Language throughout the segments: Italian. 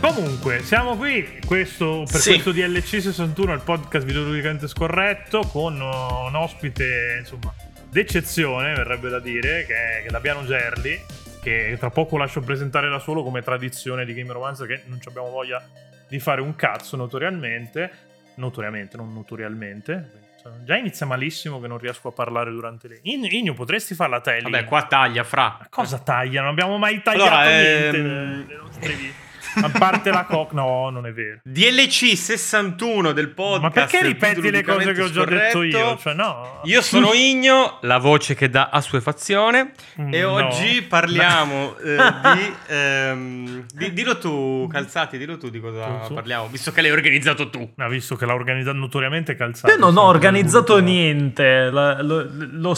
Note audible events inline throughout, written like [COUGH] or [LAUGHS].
Comunque, siamo qui questo, per Sì. questo DLC 61, il podcast videoludicamente scorretto, con un ospite, insomma, d'eccezione, verrebbe da dire, che è, che è Gerli, che tra poco lascio presentare da solo come tradizione di Game Romance, che non ci abbiamo voglia di fare un cazzo notoriamente, notoriamente, non notorialmente. Già inizia malissimo che non riesco a parlare durante le... In- Igno, potresti farla lì? Vabbè, qua taglia, fra. Ma cosa taglia? Non abbiamo mai tagliato Allora, niente ehm, nelle nostre vite. A parte la coc, no, non è vero. DLC 61 del podcast. Ma perché ripeti le cose che ho già detto io? scorretto. Cioè, no. Io sono Igno, la voce che dà assuefazione. Mm, e no. oggi parliamo [LAUGHS] eh, di, ehm, di- Dillo tu, Calzati, dillo tu di cosa Tu, parliamo, visto che l'hai organizzato tu. Ha visto che l'ha organizzato notoriamente calzato. Io non ho organizzato niente. La- lo- lo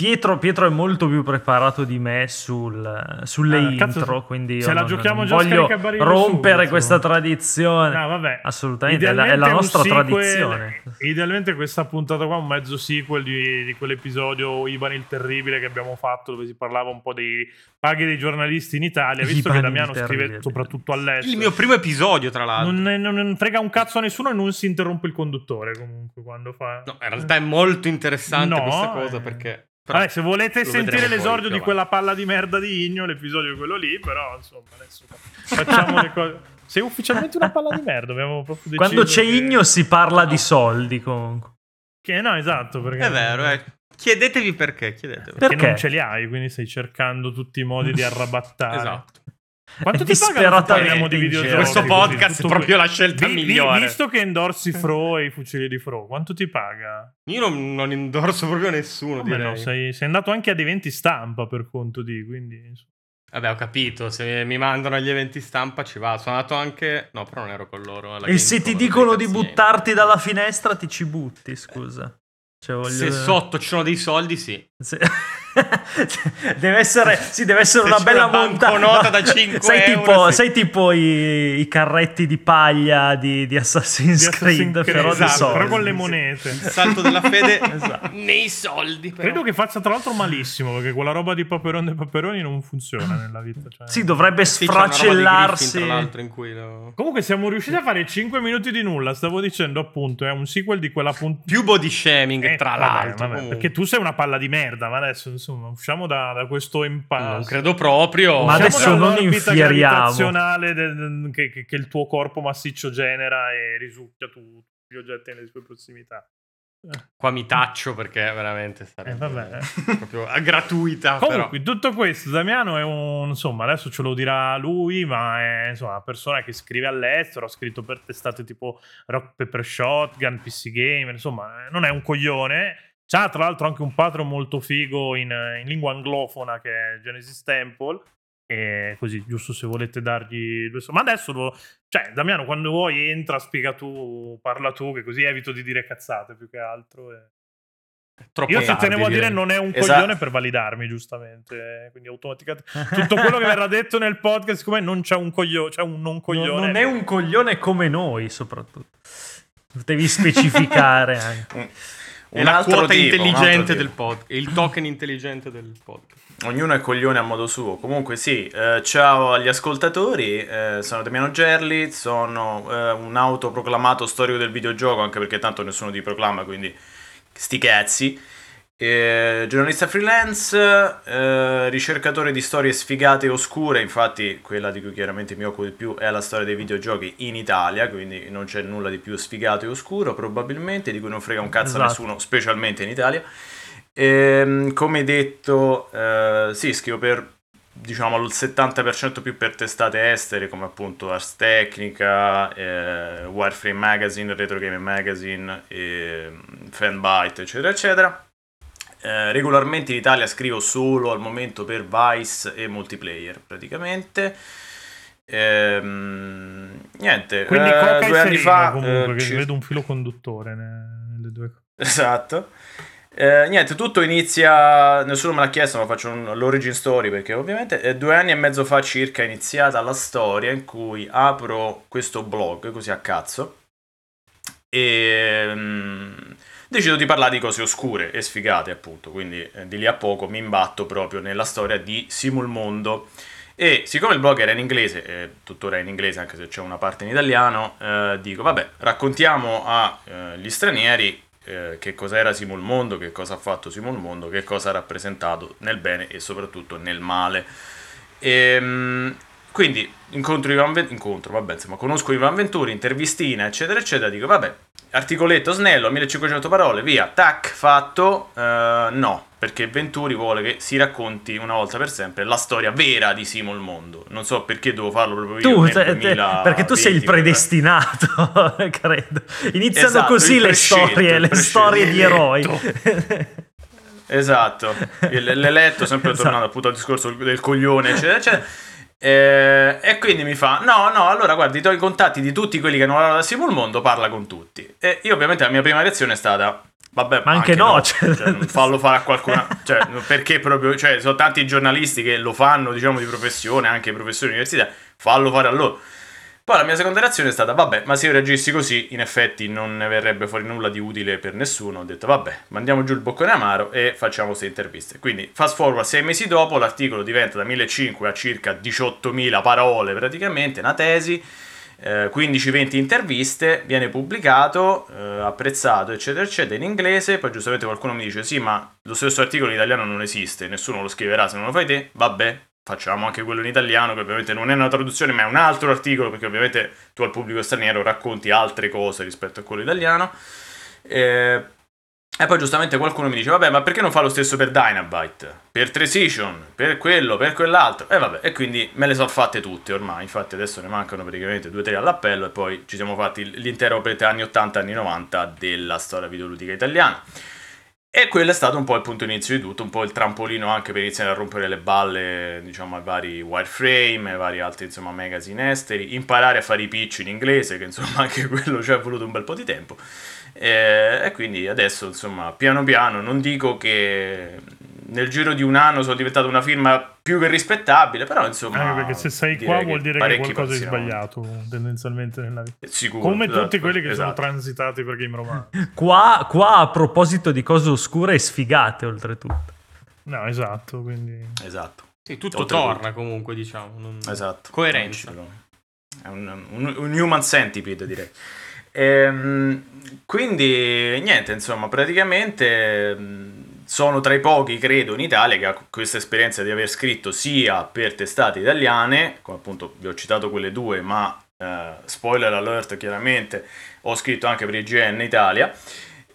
Pietro, Pietro è molto più preparato di me sul- sulle Ah, cazzo, intro, quindi se io la non, giochiamo non già voglio rompere subito. questa tradizione. No, vabbè. Assolutamente, è la, è la nostra sequel- tradizione. Idealmente questa puntata qua è un mezzo sequel di, di quell'episodio Ivan il Terribile che abbiamo fatto dove si parlava un po' dei paghi dei giornalisti in Italia, visto Ivan che Damiano scrive soprattutto all'estero. Il mio primo episodio, tra l'altro. non, non- non frega un cazzo a nessuno e non si interrompe il conduttore comunque quando fa... No, in realtà è molto interessante No, questa cosa eh. perché... però Vabbè, se volete sentire poi l'esordio più di quella palla di merda di Igno, l'episodio è quello lì, però insomma, adesso facciamo le cose. Sei ufficialmente una palla di merda, abbiamo proprio deciso Quando c'è che- Igno si parla di soldi comunque. Che no, esatto, perché È vero, eh. Chiedetevi perché, chiedetevi. Perché Perché? non ce li hai, quindi stai cercando tutti i modi di arrabattare. Esatto. Quanto ti pagano di videogiochi? Questo podcast è proprio la scelta Vi- vi- migliore. Visto che endorsi Fro e i fucili di Fro, quanto ti paga? Io non, non indorso proprio nessuno, Come direi. no, sei, sei andato anche ad eventi stampa per conto di, quindi... Vabbè, ho capito, se mi mandano agli eventi stampa ci va. Sono andato anche... No, però non ero con loro. alla E se ti dicono di buttarti dalla finestra, ti ci butti, scusa. Cioè, voglio- Se sotto ci sono dei soldi, sì. Se- [LAUGHS] deve essere, sì, deve essere Se una bella una montagna. banconota da [LAUGHS] 5 sei euro, tipo, sì. sei tipo i, i carretti di paglia di, di Assassin's, Di Assassin's Creed, Creed, però di esatto, soldi. però con le monete. Il [LAUGHS] salto della fede Esatto. nei soldi. Però. Credo che faccia tra l'altro malissimo, perché quella roba di Paperone e Paperoni non funziona nella vita. cioè. Sì, dovrebbe Sì, sfracellarsi. Griffin, lo... Comunque siamo riusciti a fare 5 minuti di nulla, stavo dicendo appunto, è un sequel di quella puntata... Più body shaming, tra l'altro. comunque. perché tu sei una palla di merda, ma adesso insomma usciamo da, da questo impasse. Non credo proprio. Ma adesso non infieriamo. del- che, che- che il tuo corpo massiccio genera e risucchia tu- tutti gli oggetti nelle sue prossimità. Qua mi taccio perché veramente sarebbe Eh, vabbè. proprio a gratuita. però. Comunque, tutto questo, Damiano è un, insomma, adesso ce lo dirà lui, ma è insomma, una persona che scrive all'estero, ha scritto per testate tipo Rock Paper Shotgun, PC Gamer, insomma, eh, non è un coglione. C'ha tra l'altro anche un patron molto figo in, in lingua anglofona che è Genesis Temple. E così, giusto se volete dargli due so- Ma adesso lo. Cioè, Damiano, quando vuoi, entra, spiega tu, parla tu, che così evito di dire cazzate più che altro. e- Troppo io tardi, tenevo a dire non è un Esatto. coglione per validarmi, giustamente. eh, Quindi automaticamente [LAUGHS] tutto quello che verrà detto nel podcast, siccome non c'è un coglione, c'è un non Non, coglione. non è un coglione come noi, soprattutto. Devi specificare [LAUGHS] anche. È la altro quota tipo, un intelligente del podcast. Il token intelligente del podcast. Ognuno è coglione a modo suo. Comunque sì, eh, ciao agli ascoltatori, eh, sono Damiano Gerli, sono eh, un autoproclamato storico del videogioco, anche perché tanto nessuno ti proclama, quindi sti cazzi. Eh, giornalista freelance, eh, ricercatore di storie sfigate e oscure, infatti quella di cui chiaramente mi occupo di più è la storia dei videogiochi in Italia, quindi non c'è nulla di più sfigato e oscuro probabilmente, di cui non frega un cazzo a Esatto. nessuno, specialmente in Italia. Ehm, come detto, eh, sì, scrivo per diciamo il 70% più per testate estere come appunto Ars Technica, eh, Wireframe Magazine, Retro Game Magazine, e Fanbyte, eccetera, eccetera. Eh, regolarmente in Italia scrivo solo al momento per Vice e multiplayer praticamente. Ehm, niente, Quindi eh, due anni fa comunque, eh, che ci- vedo un filo conduttore ne- nelle due cose. Esatto. Eh, niente, tutto inizia. Nessuno me l'ha chiesto, ma faccio un- l'origin story perché ovviamente eh, due anni e mezzo fa circa è iniziata la storia in cui apro questo blog così a cazzo e mm, decido di parlare di cose oscure e sfigate, appunto. Quindi eh, di lì a poco mi imbatto proprio nella storia di Simul Mondo. E siccome il blog era in inglese, e tuttora è in inglese anche se c'è una parte in italiano, eh, dico vabbè, raccontiamo agli stranieri eh, che cos'era Simul Mondo, che cosa ha fatto Simul Mondo, che cosa ha rappresentato nel bene e soprattutto nel male. Ehm, quindi incontro Ivan Venturi, incontro, vabbè, insomma, conosco Ivan Venturi, intervistina, eccetera, eccetera, dico vabbè, articoletto snello, 1500 parole, via, tac, fatto, eh, no, perché Venturi vuole che si racconti una volta per sempre la storia vera di Simul Mondo. Non so perché devo farlo proprio io Tu, nel te- te- 2020, perché tu sei il predestinato, [LAUGHS] credo. Iniziano Esatto, così il le storie, il le storie di eroi. Esatto, Il- l'eletto, sempre Esatto. tornando appunto al discorso del coglione, eccetera, eccetera. Eh, e quindi mi fa: No, no, allora guardi, do i contatti di tutti quelli che hanno lavorato da Simul Mondo, parla con tutti. E io, ovviamente, la mia prima reazione è stata: Vabbè, Ma anche no, cioè- cioè, fallo fare a qualcuno. cioè, [LAUGHS] perché proprio, cioè, sono tanti giornalisti che lo fanno, diciamo, di professione, anche professori università, fallo fare a loro. Poi la mia seconda reazione è stata, vabbè, ma se io reagissi così, in effetti non ne verrebbe fuori nulla di utile per nessuno. Ho detto, vabbè, mandiamo giù il boccone amaro e facciamo queste interviste. Quindi, fast forward, sei mesi dopo, l'articolo diventa da 1500 a circa 18.000 parole praticamente, una tesi, eh, 15-20 interviste, viene pubblicato, eh, apprezzato, eccetera, eccetera, in inglese. Poi giustamente qualcuno mi dice, sì, ma lo stesso articolo in italiano non esiste, nessuno lo scriverà se non lo fai te. Vabbè, facciamo anche quello in italiano, che ovviamente non è una traduzione, ma è un altro articolo, perché ovviamente tu al pubblico straniero racconti altre cose rispetto a quello italiano. Eh, e poi giustamente qualcuno mi dice, vabbè, ma perché non fa lo stesso per Dynabyte? Per Precision, per quello, per quell'altro? E vabbè, e quindi me le sono fatte tutte ormai, infatti adesso ne mancano praticamente due o tre all'appello e poi ci siamo fatti l'intero per anni 80, anni 90 della storia videoludica italiana. E quello è stato un po' il punto inizio di tutto, un po' il trampolino anche per iniziare a rompere le balle, diciamo, ai vari wireframe, ai vari altri, insomma, magazine esteri, imparare a fare i pitch in inglese, che insomma [LAUGHS] anche quello ci è voluto un bel po' di tempo. E, e quindi adesso, insomma, piano piano, non dico che nel giro di un anno sono diventato una firma più che rispettabile, però insomma... Anche perché se sei qua vuol dire che qualcosa avanti. sbagliato tendenzialmente nella vita. Sicuro. Come esatto, tutti quelli che sono esatto. transitati per Game Roman. [LAUGHS] Qua, qua, a proposito di cose oscure e sfigate, oltretutto. No, esatto, quindi... Esatto. Sì, tutto Oltretutto. torna comunque, diciamo. non- Esatto. Coerenza. È un, un- un human centipede, direi. Ehm, quindi, niente, insomma, praticamente mh, sono tra i pochi, credo, in Italia che ha questa esperienza di aver scritto sia per testate italiane, come appunto vi ho citato quelle due, ma eh, spoiler alert chiaramente, ho scritto anche per IGN Italia.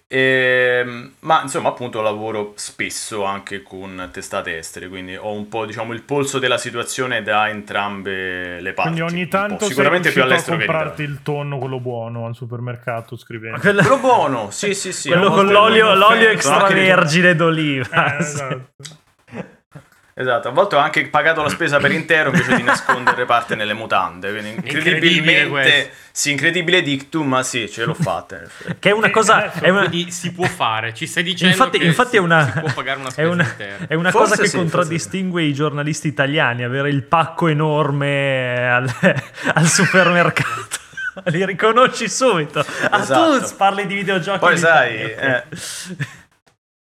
Ehm, ma insomma, appunto, lavoro spesso anche con testate estere, quindi ho un po', diciamo, il polso della situazione da entrambe le parti. Quindi ogni tanto sicuramente sei più all'estero a che comprarti il tonno, quello buono, al supermercato scrivendo. Quello, Quello buono, sì, sì, sì. quello con l'olio, l'olio extravergine d'oliva. Eh, esatto. Esatto, a volte ho anche pagato la spesa per intero invece di nascondere parte nelle mutande. Quindi Incredibile incredibilmente, questo. sì, incredibile dictum, ma sì, ce l'ho fatta. Che è una cosa... È una, Quindi si può fare, ci stai dicendo infatti, che infatti si, è una, si può pagare una [LAUGHS] è spesa una, intera. è una Forse cosa che sì, contraddistingue i giornalisti italiani, avere il pacco enorme al, [LAUGHS] al supermercato. [LAUGHS] Li riconosci subito. Ah, Esatto. tu parli di videogiochi. Poi sai, eh,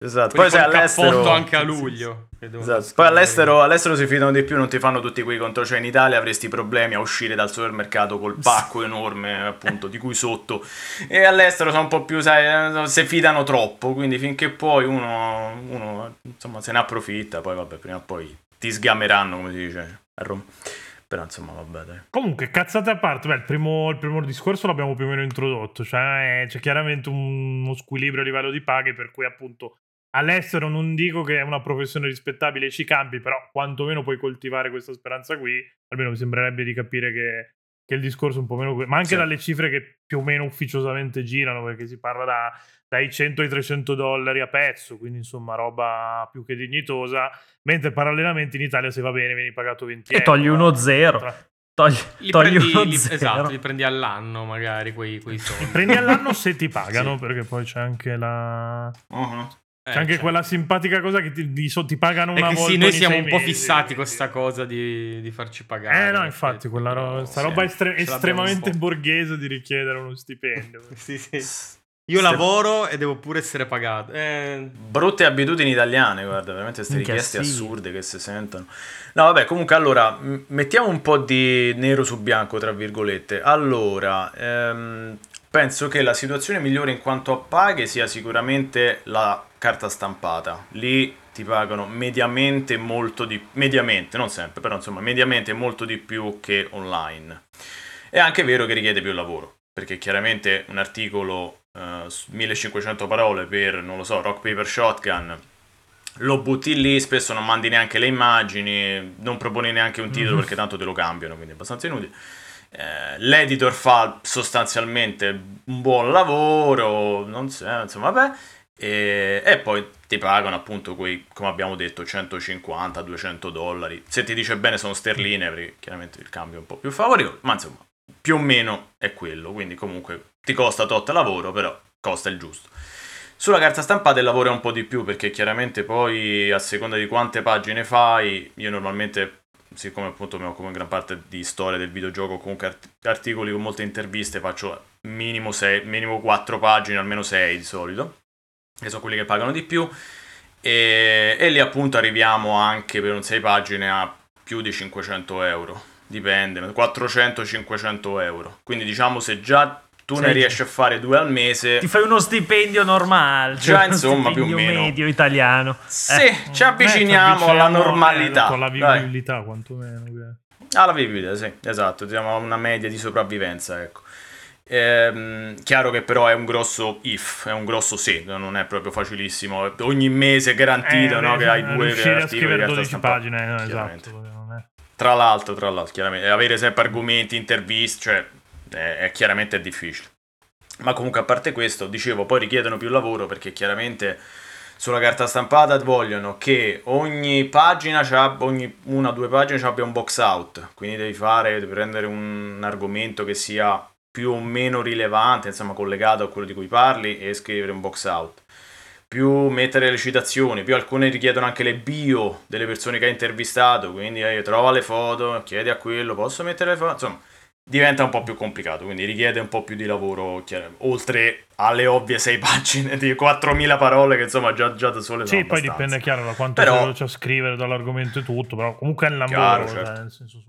Esatto, Quelli poi col all'estero... anche a luglio. Esatto. Poi all'estero, all'estero si fidano di più, non ti fanno tutti quei controlli. Cioè, in Italia avresti problemi a uscire dal supermercato col pacco enorme, appunto, di cui sotto. E all'estero sono un po' più, sai, eh, si fidano troppo. Quindi finché poi uno, uno insomma, se ne approfitta, poi vabbè, prima o poi ti sgameranno, come si dice a Roma. Però insomma, vabbè, dai. Comunque, cazzate a parte, beh, il primo, il primo discorso l'abbiamo più o meno introdotto, cioè c'è chiaramente un- uno squilibrio a livello di paghe, per cui appunto all'estero non dico che è una professione rispettabile e ci campi, però quantomeno puoi coltivare questa speranza qui, almeno mi sembrerebbe di capire che, che il discorso è un po' meno... Ma anche Sì. dalle cifre che più o meno ufficiosamente girano, perché si parla da- dai 100 ai 300 dollari a pezzo, quindi insomma roba più che dignitosa, mentre parallelamente in Italia se va bene vieni pagato 20 E euro. togli uno zero. Tra- Togli, Li togli prendi, li- esatto, li prendi all'anno magari quei, quei soldi. Prendi all'anno se ti pagano, perché poi c'è anche la... Uh-huh. C'è anche cioè. quella simpatica cosa che ti, di so- ti pagano una volta sì, noi ogni siamo un po' fissati con quindi- questa cosa di, di farci pagare. Eh no, in infatti, quella ro- sta sì, roba estre- estremamente borghese di richiedere uno stipendio. [LAUGHS] Sì, sì. Io Ste- lavoro e devo pure essere pagato. Eh, Brutte abitudini italiane, guarda, veramente queste richieste sì. assurde che si sentono. No, vabbè, comunque allora, mettiamo un po' di nero su bianco, tra virgolette. Allora, ehm, penso che la situazione migliore in quanto a paghe sia sicuramente la carta stampata. Lì ti pagano mediamente molto di mediamente, non sempre, però insomma, mediamente molto di più che online. È anche vero che richiede più lavoro, perché chiaramente un articolo eh, su 1500 parole per, non lo so, Rock Paper Shotgun, lo butti lì, spesso non mandi neanche le immagini, non proponi neanche un titolo Mhm. perché tanto te lo cambiano, quindi è abbastanza inutile. Eh, l'editor fa sostanzialmente un buon lavoro, non so, insomma, vabbè, e, e poi ti pagano appunto quei, come abbiamo detto, 150-200 dollari. Se ti dice bene sono sterline, perché chiaramente il cambio è un po' più favorevole, ma insomma, più o meno è quello, quindi comunque ti costa tot lavoro, però costa il giusto. Sulla carta stampata il lavoro è un po' di più perché chiaramente poi a seconda di quante pagine fai, io normalmente, siccome appunto mi occupo in gran parte di storia del videogioco, comunque art- articoli con molte interviste, faccio minimo, sei, minimo 4 pagine, almeno 6 di solito, che sono quelli che pagano di più, e, e lì appunto arriviamo anche per un 6 pagine a più di 500 euro, dipende, 400-500 euro. Quindi diciamo se già tu ne Sì. riesci a fare due al mese... Ti fai uno stipendio normale, Già, cioè insomma, più o stipendio meno. medio italiano. Sì, Eh, ci avviciniamo alla normalità. eh, con la Dai. vivibilità, quantomeno. che- Alla vivibilità, sì, esatto, a una media di sopravvivenza, ecco. Ehm, chiaro che però è un grosso if, è un grosso se, non è proprio facilissimo. Ogni mese è garantito Eh, no, che hai due a articoli carta 12 stampata. pagine, Chiaramente. esatto. Tra l'altro, tra l'altro, chiaramente, avere sempre argomenti, interviste, cioè, è, è chiaramente è difficile. Ma comunque, a parte questo, dicevo, poi richiedono più lavoro perché chiaramente sulla carta stampata vogliono che ogni pagina, ogni una o due pagine abbia un box out, quindi devi fare, devi prendere un argomento che sia più o meno rilevante, insomma, collegato a quello di cui parli e scrivere un box out più mettere le citazioni, più alcune richiedono anche le bio delle persone che hai intervistato, quindi eh, trova le foto, chiedi a quello, posso mettere le foto, insomma, diventa un po' più complicato, quindi richiede un po' più di lavoro, oltre alle ovvie sei [LAUGHS] pagine di 4.000 parole che insomma già, già da sole Sì, sono poi abbastanza. dipende, chiaro, da quanto Però- veloce a scrivere, dall'argomento e tutto, però comunque è un lavoro, Chiaro, cioè, certo. nel senso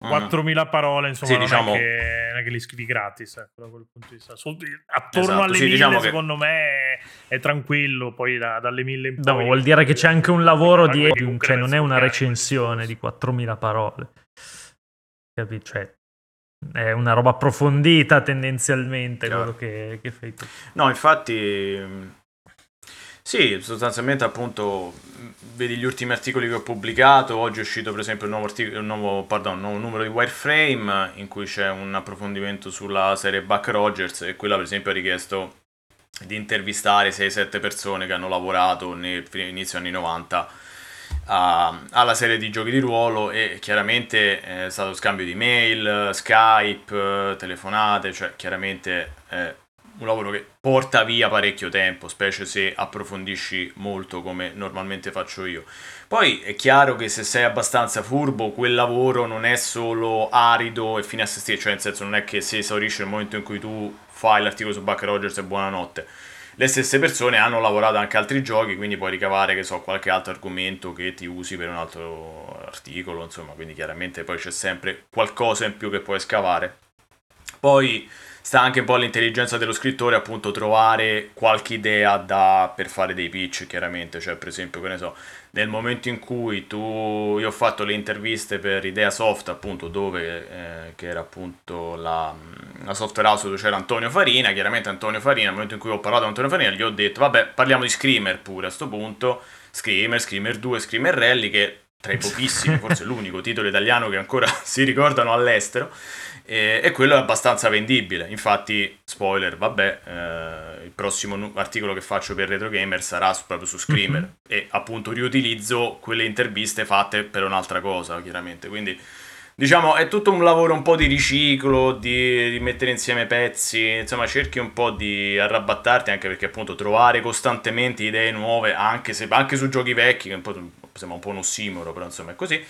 su Mm. 4.000 parole, insomma, Sì, non, diciamo- è che, non è che li scrivi gratis, ecco, da quel punto di vista. Attorno Esatto, alle sì, 1000, diciamo che- secondo me, è, tranquillo, poi da- dalle 1000 in No, poi... vuol dire che c'è anche un lavoro dietro, comunque cioè non è una recensione di 4000 parole. Capito? Cioè, è una roba approfondita tendenzialmente Chiaro. quello che, che fai tu. No, infatti, sì, sostanzialmente appunto, vedi gli ultimi articoli che ho pubblicato, oggi è uscito per esempio un nuovo, articolo, un nuovo, pardon, un nuovo numero di Wireframe in cui c'è un approfondimento sulla serie Buck Rogers e quella per esempio ha richiesto di intervistare 6-7 persone che hanno lavorato nel fine- inizio anni 90 a- alla serie di giochi di ruolo e chiaramente è stato scambio di mail, Skype, eh, telefonate, cioè chiaramente è un lavoro che porta via parecchio tempo, specie se approfondisci molto come normalmente faccio io. Poi è chiaro che se sei abbastanza furbo, quel lavoro non è solo arido e fine a se stesso, cioè nel senso non è che si esaurisce nel momento in cui tu fai l'articolo su Buck Rogers e buonanotte. Le stesse persone hanno lavorato anche altri giochi, quindi puoi ricavare, che so, qualche altro argomento che ti usi per un altro articolo, insomma, quindi chiaramente poi c'è sempre qualcosa in più che puoi scavare. Poi sta anche un po' all'intelligenza dello scrittore, appunto, trovare qualche idea da, per fare dei pitch, chiaramente, cioè, per esempio, che ne so, nel momento in cui tu io ho fatto le interviste per Idea Soft appunto dove eh, che era appunto la, la software house dove c'era Antonio Farina chiaramente Antonio Farina nel momento in cui ho parlato con Antonio Farina gli ho detto vabbè parliamo di Screamer pure a sto punto. Screamer, Screamer 2, Screamer Rally che tra i pochissimi forse l'unico titolo italiano che ancora [LAUGHS] si ricordano all'estero e, e quello è abbastanza vendibile. Infatti, spoiler, vabbè, eh, il prossimo articolo che faccio per Retro Gamer sarà su- proprio su Screamer Mhm. e appunto riutilizzo quelle interviste fatte per un'altra cosa, chiaramente. Quindi Diciamo, è tutto un lavoro un po' di riciclo, di, di mettere insieme pezzi, insomma, cerchi un po' di arrabattarti anche perché appunto trovare costantemente idee nuove, anche, se, anche su giochi vecchi, che un po', sembra un po' un ossimoro, però insomma è così,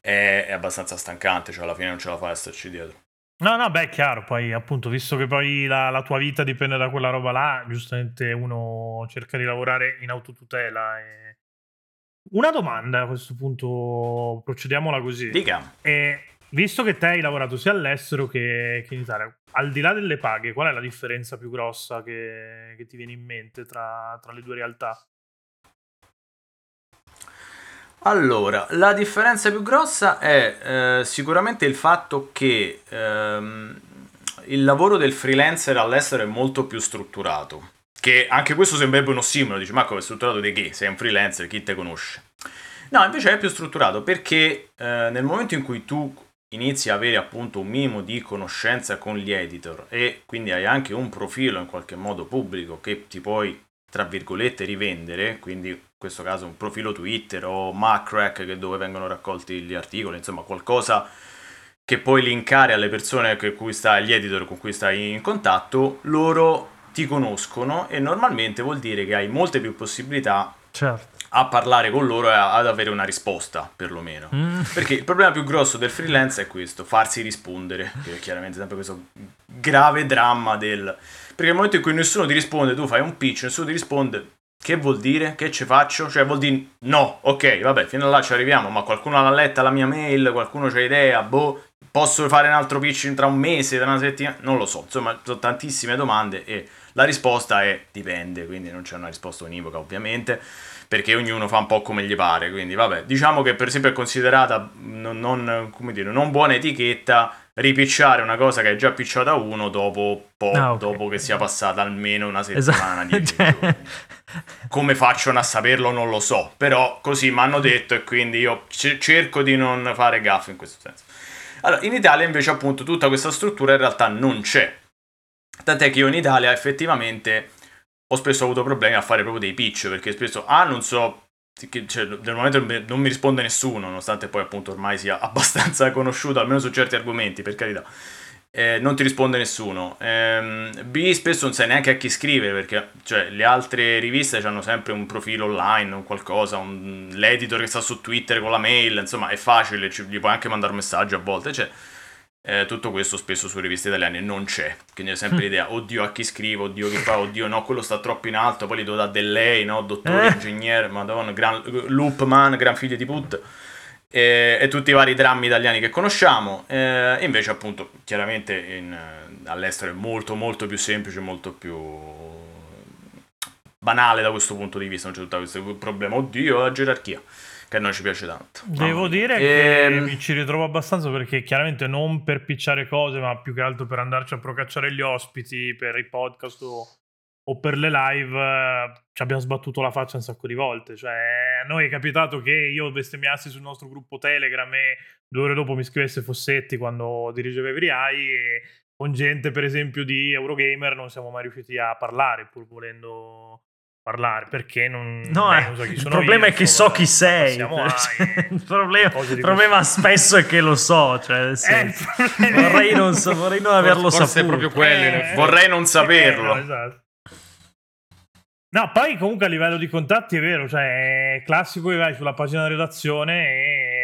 è, è abbastanza stancante, cioè alla fine non ce la fai a starci dietro. No, no, beh, è chiaro, poi appunto, visto che poi la, la tua vita dipende da quella roba là, giustamente uno cerca di lavorare in autotutela. E... Una domanda a questo punto, procediamola così. Dica. E visto che te hai lavorato sia all'estero che, che in Italia, al di là delle paghe, qual è la differenza più grossa che, che ti viene in mente tra, tra le due realtà? Allora, la differenza più grossa è eh, sicuramente il fatto che ehm, il lavoro del freelancer all'estero è molto più strutturato. Che anche questo sembrerebbe un ossimolo, dici, ma come è strutturato di che? Sei un freelancer, chi te conosce? No, invece è più strutturato perché eh, nel momento in cui tu inizi a avere appunto un minimo di conoscenza con gli editor e quindi hai anche un profilo in qualche modo pubblico che ti puoi tra virgolette rivendere, quindi in questo caso un profilo Twitter o Macrack dove vengono raccolti gli articoli, insomma qualcosa che puoi linkare alle persone con cui stai, agli editor con cui stai in contatto, loro ti conoscono e normalmente vuol dire che hai molte più possibilità Certo. a parlare con loro e a- ad avere una risposta, perlomeno. Mm. Perché il problema più grosso del freelance è questo, farsi rispondere, che è chiaramente sempre questo grave dramma del... Perché nel momento in cui nessuno ti risponde, tu fai un pitch, nessuno ti risponde, che vuol dire? Che ci faccio? Cioè vuol dire no, ok, vabbè, fino a là ci arriviamo, ma qualcuno l'ha letta la mia mail, qualcuno c'ha idea, boh, posso fare un altro pitch tra un mese, tra una settimana? Non lo so, insomma, sono tantissime domande e la risposta è dipende, quindi non c'è una risposta univoca ovviamente, perché ognuno fa un po' come gli pare, quindi vabbè, diciamo che per esempio è considerata non, non, come dire, non buona etichetta ripicciare una cosa che è già picciata uno dopo, po- Ah, ok. dopo che sia passata almeno una settimana, Esatto. [LAUGHS] Cioè, giorni. Come facciano a saperlo non lo so, però così mi hanno detto e quindi io c- cerco di non fare gaffe in questo senso. Allora, in Italia invece appunto tutta questa struttura in realtà non c'è. Tant'è che io in Italia effettivamente ho spesso avuto problemi a fare proprio dei pitch, perché spesso, ah, non so, cioè, del momento non mi risponde nessuno, nonostante poi appunto ormai sia [LAUGHS] abbastanza conosciuto, almeno su certi argomenti, per carità. Eh, non ti risponde nessuno. Ehm, B, spesso non sai neanche a chi scrivere, perché cioè, le altre riviste hanno sempre un profilo online, un qualcosa, un- l'editor che sta su Twitter con la mail, insomma è facile, ci- gli puoi anche mandare un messaggio a volte, cioè eh, tutto questo spesso su riviste italiane non c'è. Quindi è sempre l'idea, oddio a chi scrivo, oddio che fa, oddio no, quello sta troppo in alto, poi gli devo dare del lei, no, dottore, Eh. ingegnere, madonna, gran, loopman, gran figlio di put. E, e tutti i vari drammi italiani che conosciamo. Eh, invece appunto, chiaramente in, eh, all'estero è molto molto più semplice, molto più banale da questo punto di vista, non c'è tutto questo problema, oddio, la gerarchia, che a noi ci piace tanto. Devo mia. dire che Ehm, mi ci ritrovo abbastanza perché chiaramente non per picciare cose, ma più che altro per andarci a procacciare gli ospiti per i podcast o, o per le live, eh, ci abbiamo sbattuto la faccia un sacco di volte. Cioè, a noi è capitato che io bestemmiassi sul nostro gruppo Telegram e due ore dopo mi scrivesse Fossetti quando dirigeva Evriai e con gente, per esempio, di Eurogamer non siamo mai riusciti a parlare, pur volendo parlare, perché non, No, eh, eh, non so chi il sono problema io, è che so chi sei. [LAUGHS] il problema, il problema spesso è che lo so. Cioè, nel Eh, il vorrei, non, so- vorrei non averlo Forse è saputo. proprio quello, Eh. Vorrei non saperlo. Eh, no, esatto. No, poi comunque a livello di contatti è vero, cioè è classico che vai sulla pagina di redazione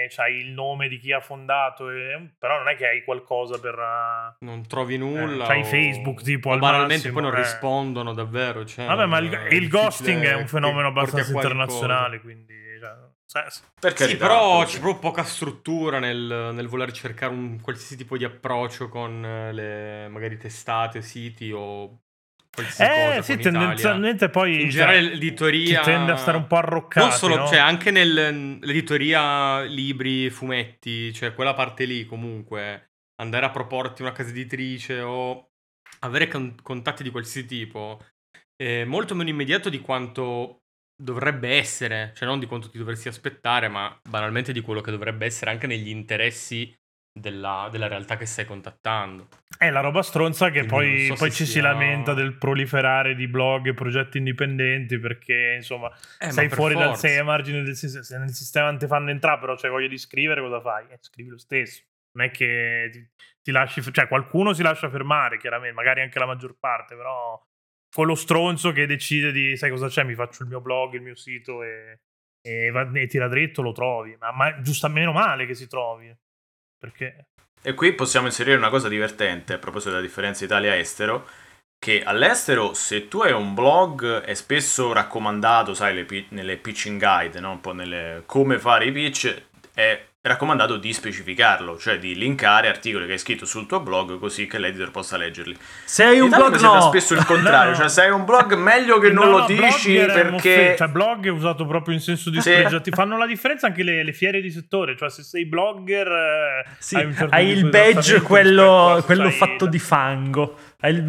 e c'hai il nome di chi ha fondato, e- però non è che hai qualcosa per... uh, Non trovi nulla. c'hai o- Facebook, tipo, o al banalmente massimo, poi non eh. rispondono davvero. Cioè, Vabbè, ma il, il ghosting è un fenomeno abbastanza internazionale, quindi... Cioè, se- Per Sì, però così. c'è proprio poca struttura nel, nel voler cercare un qualsiasi tipo di approccio con eh, le magari testate, siti o Eh, sì, Italia. tendenzialmente poi... In cioè, generale l'editoria si tende a stare un po' arroccati, Non solo, no? cioè anche nell'editoria libri, fumetti, cioè quella parte lì comunque, andare a proporti una casa editrice o avere con- contatti di qualsiasi tipo è molto meno immediato di quanto dovrebbe essere, cioè non di quanto ti dovresti aspettare, ma banalmente di quello che dovrebbe essere anche negli interessi della, della realtà che stai contattando. È la roba stronza che Quindi poi, so poi ci si sia- lamenta del proliferare di blog e progetti indipendenti perché insomma Eh, sei fuori dal forza. sei ai margini del sistema se nel sistema non ti fanno entrare però c'hai voglia di scrivere cosa fai? Eh, scrivi lo stesso non è che ti, ti lasci, cioè qualcuno si lascia fermare, chiaramente, magari anche la maggior parte, però con lo stronzo che decide di, sai cosa c'è, mi faccio il mio blog, il mio sito e, e, va, e tira dritto, lo trovi, ma, ma giusto meno male che si trovi, perché... E qui possiamo inserire una cosa divertente a proposito della differenza Italia-estero, che all'estero se tu hai un blog è spesso raccomandato, sai, pi- nelle pitching guide, no? un po' nelle come fare i pitch, è raccomandato di specificarlo, cioè di linkare articoli che hai scritto sul tuo blog così che l'editor possa leggerli. Se hai un blog no. spesso il [LAUGHS] contrario, No. cioè se hai un blog meglio che non No, lo no, dici perché... cioè, blog è usato proprio in senso Sì. dispregiativo. Fanno la differenza anche le, le fiere di settore. Cioè, se sei blogger, eh, Sì, hai un certo hai il di badge, quello, quello fatto di fango. Hai il...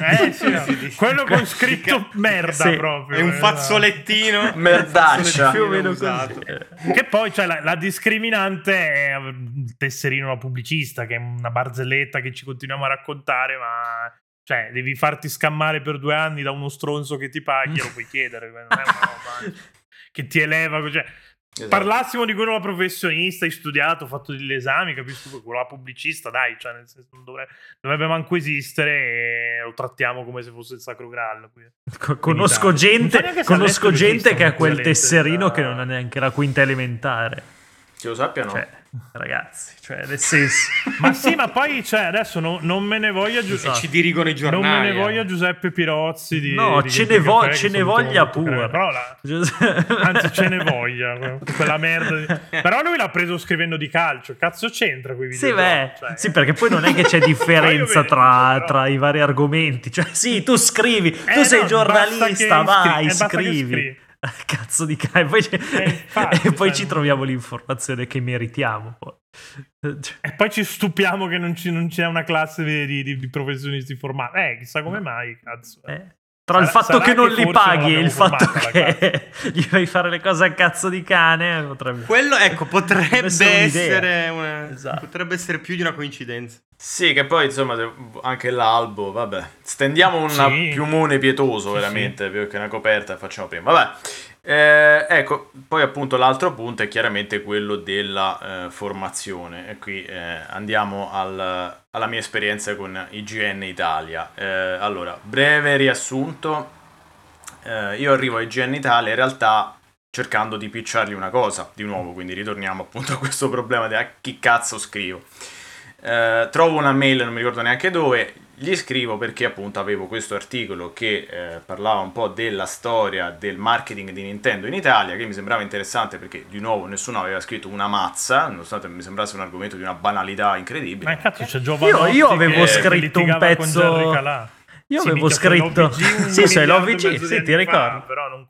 Eh, sì, no. quello con scritto merda Sì. proprio. È un eh, fazzolettino. Merdaccia. più o meno così. Che poi cioè, la, la discriminante è il tesserino da pubblicista, che è una barzelletta che ci continuiamo a raccontare, ma cioè, devi farti scammare per due anni da uno stronzo che ti paghi, lo puoi chiedere. Non è una roba [LAUGHS] che ti eleva. Cioè, Esatto. Parlassimo di quello da professionista, hai studiato, fatto degli esami, capisco che quello da pubblicista, dai, cioè nel senso non dovrebbe, dovrebbe manco esistere e lo trattiamo come se fosse il sacro graal. Conosco gente, conosco gente che ha quel tesserino da- che non ha neanche la quinta elementare. Che lo sappiano. Cioè, ragazzi, cioè, nel senso... Ma sì, ma poi, cioè, adesso no- non me ne voglia Giuseppe. ci dirigono i Non giornali. me ne eh. voglia Giuseppe Pirozzi di, No, di ce ne vo- ce ne voglia molto pure. Però la- Anzi, ce ne voglia quella merda. di- [LAUGHS] Però lui l'ha preso scrivendo di calcio. Cazzo c'entra quei Sì, beh, Cioè, sì, perché poi non è che c'è [LAUGHS] differenza tra, però. tra i vari argomenti. Cioè, sì, tu scrivi, tu Eh, sei no, giornalista, vai, iscri- eh, scrivi. [LAUGHS] Cazzo di ca- e poi, ci- Eh, infatti, [LAUGHS] e poi cioè, ci non- troviamo l'informazione che meritiamo. Cioè, [LAUGHS] E poi ci stupiamo che non, ci, non c'è una classe di, di- di professionisti formati. Eh, chissà come mai, cazzo. eh. Tra il Sarà- fatto sarà che non che li paghi e il fatto che [LAUGHS] gli fai fare le cose a cazzo di cane, potrebbe... Quello, ecco, potrebbe essere una- Esatto. potrebbe essere più di una coincidenza. Sì, che poi insomma anche l'albo, vabbè. Stendiamo un Sì. piumone pietoso Sì, veramente, più che una coperta, facciamo prima. Vabbè. Eh, ecco, poi appunto l'altro punto è chiaramente quello della eh, formazione e qui eh, andiamo al- alla mia esperienza con IGN Italia. Eh, allora, breve riassunto, Eh, io arrivo a IGN Italia in realtà cercando di picciargli una cosa, di nuovo, quindi ritorniamo appunto a questo problema di a chi cazzo scrivo. Eh, trovo una mail, non mi ricordo neanche dove, gli scrivo perché appunto avevo questo articolo che eh, parlava un po' della storia del marketing di Nintendo in Italia, che mi sembrava interessante perché di nuovo nessuno aveva scritto una mazza, nonostante mi sembrasse un argomento di una banalità incredibile. Ma cazzo, c'è Giovanotti Io- io avevo scritto un pezzo-. Io [LAUGHS] Sì, avevo scritto... sì, e l'OVG, sì, ti conta.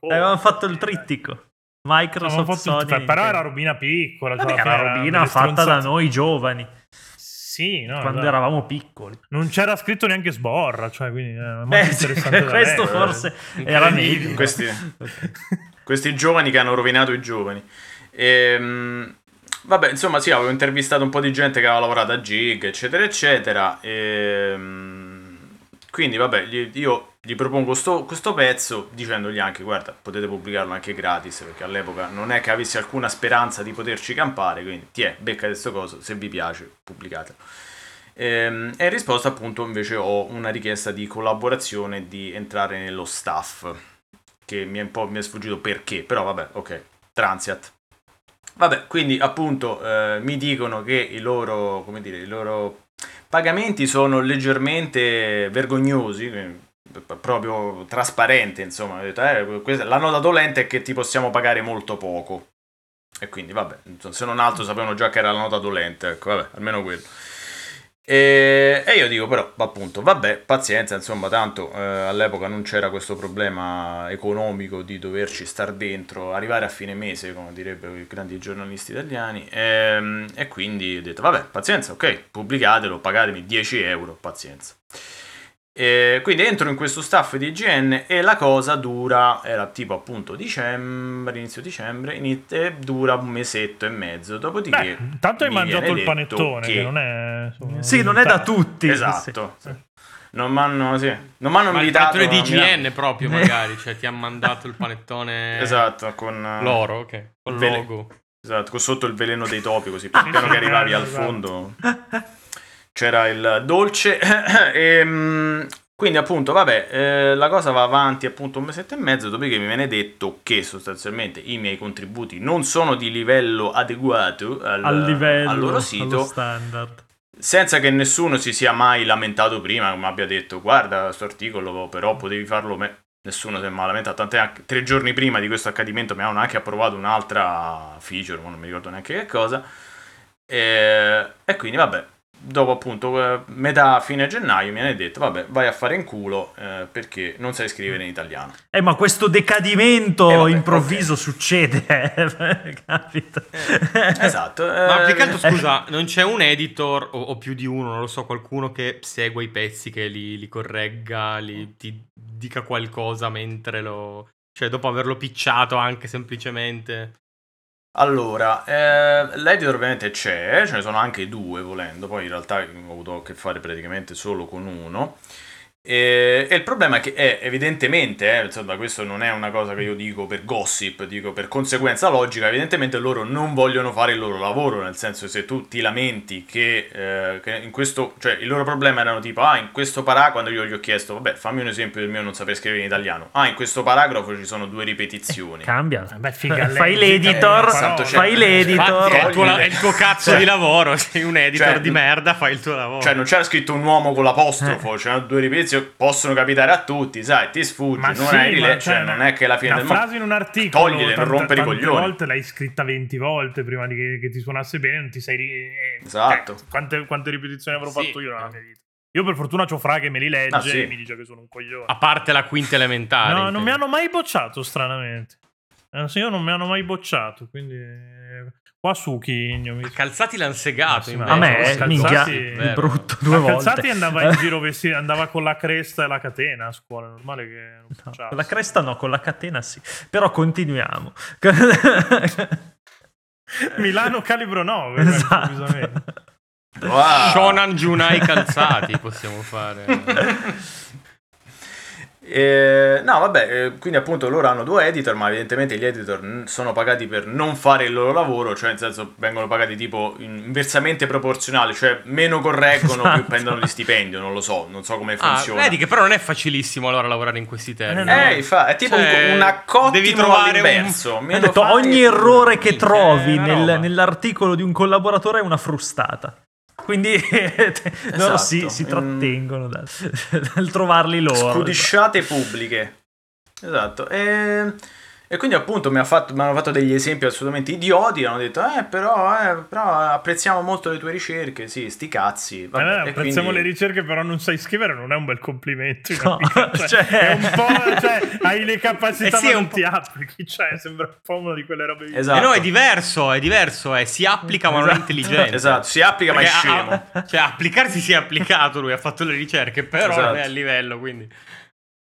Avevamo fatto il trittico. Microsoft, fatto Sony, il- però era robina piccola. Vabbè, cioè, era robina fatta da noi giovani, Sì, no, quando esatto. eravamo piccoli. Non c'era scritto neanche sborra, cioè, quindi è molto Beh, interessante questo forse era meglio. Questi, [LAUGHS] questi giovani che hanno rovinato i giovani. Ehm, vabbè, insomma, sì, avevo intervistato un po' di gente che aveva lavorato a Gig, eccetera, eccetera. Ehm, quindi, vabbè, io gli propongo sto- questo pezzo dicendogli anche, guarda, potete pubblicarlo anche gratis, perché all'epoca non è che avessi alcuna speranza di poterci campare, quindi ti è, becca questo coso, se vi piace, pubblicatelo. Ehm, e in risposta appunto invece ho una richiesta di collaborazione di entrare nello staff che mi è un po' mi è sfuggito perché, però vabbè, ok, Transiat. Vabbè, quindi appunto eh, mi dicono che i loro, come dire, i loro pagamenti sono leggermente vergognosi, eh, proprio trasparente, insomma, nota dolente è che ti possiamo pagare molto poco. E quindi vabbè, se non altro sapevano già che era la nota dolente, ecco, vabbè, almeno quello. E, e io dico però, appunto, vabbè, pazienza, insomma, tanto eh, all'epoca non c'era questo problema economico di doverci star dentro, arrivare a fine mese, come direbbero i grandi giornalisti italiani, ehm, e, quindi ho detto, vabbè, pazienza, ok, pubblicatelo, pagatemi 10 euro, pazienza. E quindi entro in questo staff di IGN e la cosa dura, era tipo appunto dicembre, inizio dicembre, inizia, e dura un mesetto e mezzo, dopodiché... Beh, intanto hai mangiato il panettone, che, che- non è... Sì, non è da tutti. Esatto. sì. Non mi hanno sì. non m'hanno Ma il invitato panettone di. IGN proprio, [LAUGHS] magari. Cioè, ti ha mandato il panettone... Esatto, con eh, Loro, ok. Con Vele- logo. Esatto, con sotto il veleno dei topi, così pian piano che arrivavi al Esatto. fondo [LAUGHS] c'era il dolce. [COUGHS] e, mm, quindi appunto, vabbè, eh, la cosa va avanti appunto un mesetto e mezzo, dopodiché mi viene detto che sostanzialmente i miei contributi non sono di livello adeguato al, al livello, al loro sito, standard. senza che nessuno si sia mai lamentato prima, mi abbia detto guarda questo articolo, però potevi farlo me. Nessuno si è mai lamentato, tant'è anche tre giorni prima di questo accadimento mi avevano anche approvato un'altra feature, ma non mi ricordo neanche che cosa. E, e quindi vabbè, dopo appunto eh, metà fine gennaio mi viene detto vabbè vai a fare in culo eh, perché non sai scrivere in italiano. Eh, ma questo decadimento Eh, vabbè, improvviso succede, [LAUGHS] eh, capito? Esatto. [LAUGHS] Ma eh, più che altro, scusa, non c'è un editor o, o più di uno, non lo so, qualcuno che segua i pezzi, che li, li corregga, li, ti dica qualcosa mentre lo... Cioè, dopo averlo picciato anche semplicemente. Allora, eh, l'editor ovviamente c'è, ce ne sono anche due volendo, poi in realtà ho avuto a che fare praticamente solo con uno. E, e il problema è che è evidentemente, eh, insomma, questo non è una cosa che io dico per gossip, dico per conseguenza logica, evidentemente loro non vogliono fare il loro lavoro, nel senso se tu ti lamenti che, eh, che in questo, cioè il loro problema erano tipo, ah in questo paragrafo, quando io gli ho chiesto, vabbè fammi un esempio del mio non saper scrivere in italiano, ah in questo paragrafo ci sono due ripetizioni. Cambia. Beh, figa, [LAUGHS] fai l'editor, eh, Santo fai cielo. l'editor. È il tuo, Togli- è il tuo cazzo Cioè- di lavoro, [LAUGHS] sei un editor Cioè, di merda, fai il tuo lavoro. Cioè, non c'era scritto un uomo con l'apostrofo, c'erano due ripetizioni, possono capitare a tutti, sai, ti sfuggi, Ma non, sì, hai rile- ma cioè, cioè, non è che la fine del mondo. frase in un articolo Togliele, non tante- rompere i coglioni. volte l'hai scritta 20 volte prima di che, che ti suonasse bene non ti sei ri- eh, Esatto. eh, quante, quante ripetizioni avrò Sì. fatto io nella mia vita io per fortuna c'ho Fra che me li legge Ah, sì. e mi dice che sono un coglione A parte la quinta elementare. no non intendo. mi hanno mai bocciato stranamente Eh, sì, io non mi hanno mai bocciato quindi eh, qua su Chigno mi... A Calzati l'hanno segato invece. A me, Calzati- minchia, di brutto due volte. Calzati andava in [LAUGHS] giro vestito, andava con la cresta e la catena a scuola, è normale che non No, la cresta no, con la catena sì. Però continuiamo. [LAUGHS] Milano calibro 9, esatto. Wow. Shonan Junai [LAUGHS] calzati possiamo fare. Eh, no, vabbè, eh, quindi appunto loro hanno due editor, ma evidentemente gli editor sono pagati per non fare il loro lavoro, cioè nel senso vengono pagati tipo in- inversamente proporzionale, cioè meno correggono, più Esatto. prendono di stipendio, non lo so, non so come Ah, funziona. vedi che però non è facilissimo allora lavorare in questi termini. Eh, no. Eh, fa- è tipo Cioè, un, un accottimo devi trovare all'inverso. un- detto ogni errore che trovi una nel- nell'articolo di un collaboratore è una frustata. Quindi [LAUGHS] si, Esatto. si Mm. trattengono dal, [LAUGHS] dal trovarli loro. Scudisciate pubbliche. Esatto. E, e quindi appunto mi, ha fatto- mi hanno fatto degli esempi assolutamente idioti. Hanno detto, eh, però, eh, però apprezziamo molto le tue ricerche. Sì, sti cazzi. Vabbè, Eh, e apprezziamo quindi- le ricerche, però non sai scrivere, non è un bel complimento. No, [LAUGHS] cioè, cioè- È un po', cioè, hai le capacità, Eh sì, ma è un non ti applichi. Cioè, sembra un po' una di quelle robe. lì. Esatto. Eh no, è diverso, è diverso, eh, si applica ma non è Esatto. intelligente. Esatto, si applica ma è Perché scemo. ha- [LAUGHS] cioè, applicarsi si è applicato, lui ha fatto le ricerche, però Esatto. non è a livello, quindi...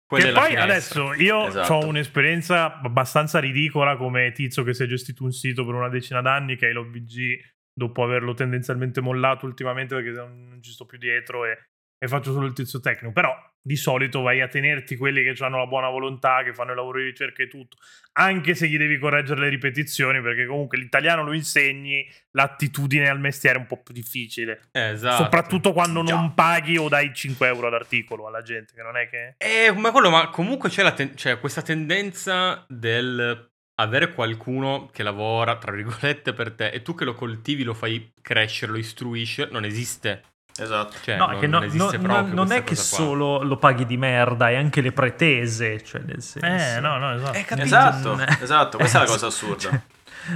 Quella la poi adesso io Esatto. ho un'esperienza abbastanza ridicola come tizio che si è gestito un sito per una decina d'anni, che è l'OVG, dopo averlo tendenzialmente mollato ultimamente perché non ci sto più dietro e, e faccio solo il tizio tecnico. Però di solito vai a tenerti quelli che hanno la buona volontà, che fanno il lavoro di ricerca e tutto, anche se gli devi correggere le ripetizioni, perché comunque l'italiano lo insegni, l'attitudine al mestiere è un po' più difficile. Esatto. Soprattutto quando Già. non paghi o dai 5 euro ad articolo alla gente, che non è che... Eh, ma quello, ma comunque c'è, la ten- c'è questa tendenza del avere qualcuno che lavora, tra virgolette, per te e tu che lo coltivi, lo fai crescere, lo istruisci, non esiste. Esatto. Cioè, No, non, che no- non no- non è che qua. solo lo paghi di merda, hai anche le pretese. Cioè, nel senso. Eh, no, no, esatto. Eh, capito? Esatto, Non- esatto, questa è la Eh, [LAUGHS] cosa assurda.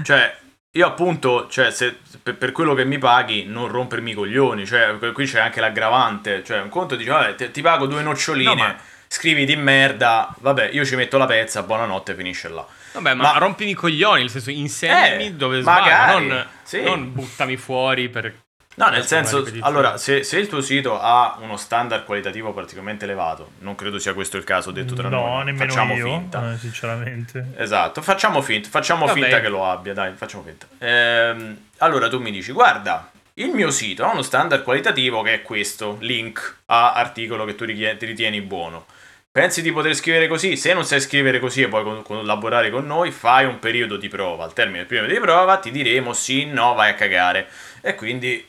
Cioè, io appunto, cioè, se, per, per quello che mi paghi, non rompermi i coglioni. Cioè, qui c'è anche l'aggravante. Cioè, un conto dice, vabbè, te- ti pago due noccioline, No, ma- scrivi di merda, vabbè, io ci metto la pezza, buonanotte, finisce là. Vabbè, ma, Ma- rompimi i coglioni, nel senso insegnami Eh, dove magari, sbaglio, non, sì. non buttami fuori per... No, nel senso, allora, se, se il tuo sito ha uno standard qualitativo particolarmente elevato, non credo sia questo il caso, detto tra no, noi, nemmeno facciamo io, finta. eh, sinceramente. Esatto, facciamo finta, facciamo Vabbè. finta che lo abbia, dai, facciamo finta. Ehm, allora tu mi dici, guarda, il mio sito ha uno standard qualitativo che è questo, link a articolo che tu ti ritieni buono. pensi di poter scrivere così? Se non sai scrivere così e vuoi co- collaborare con noi, fai un periodo di prova. Al termine del periodo di prova ti diremo sì, no, vai a cagare. E quindi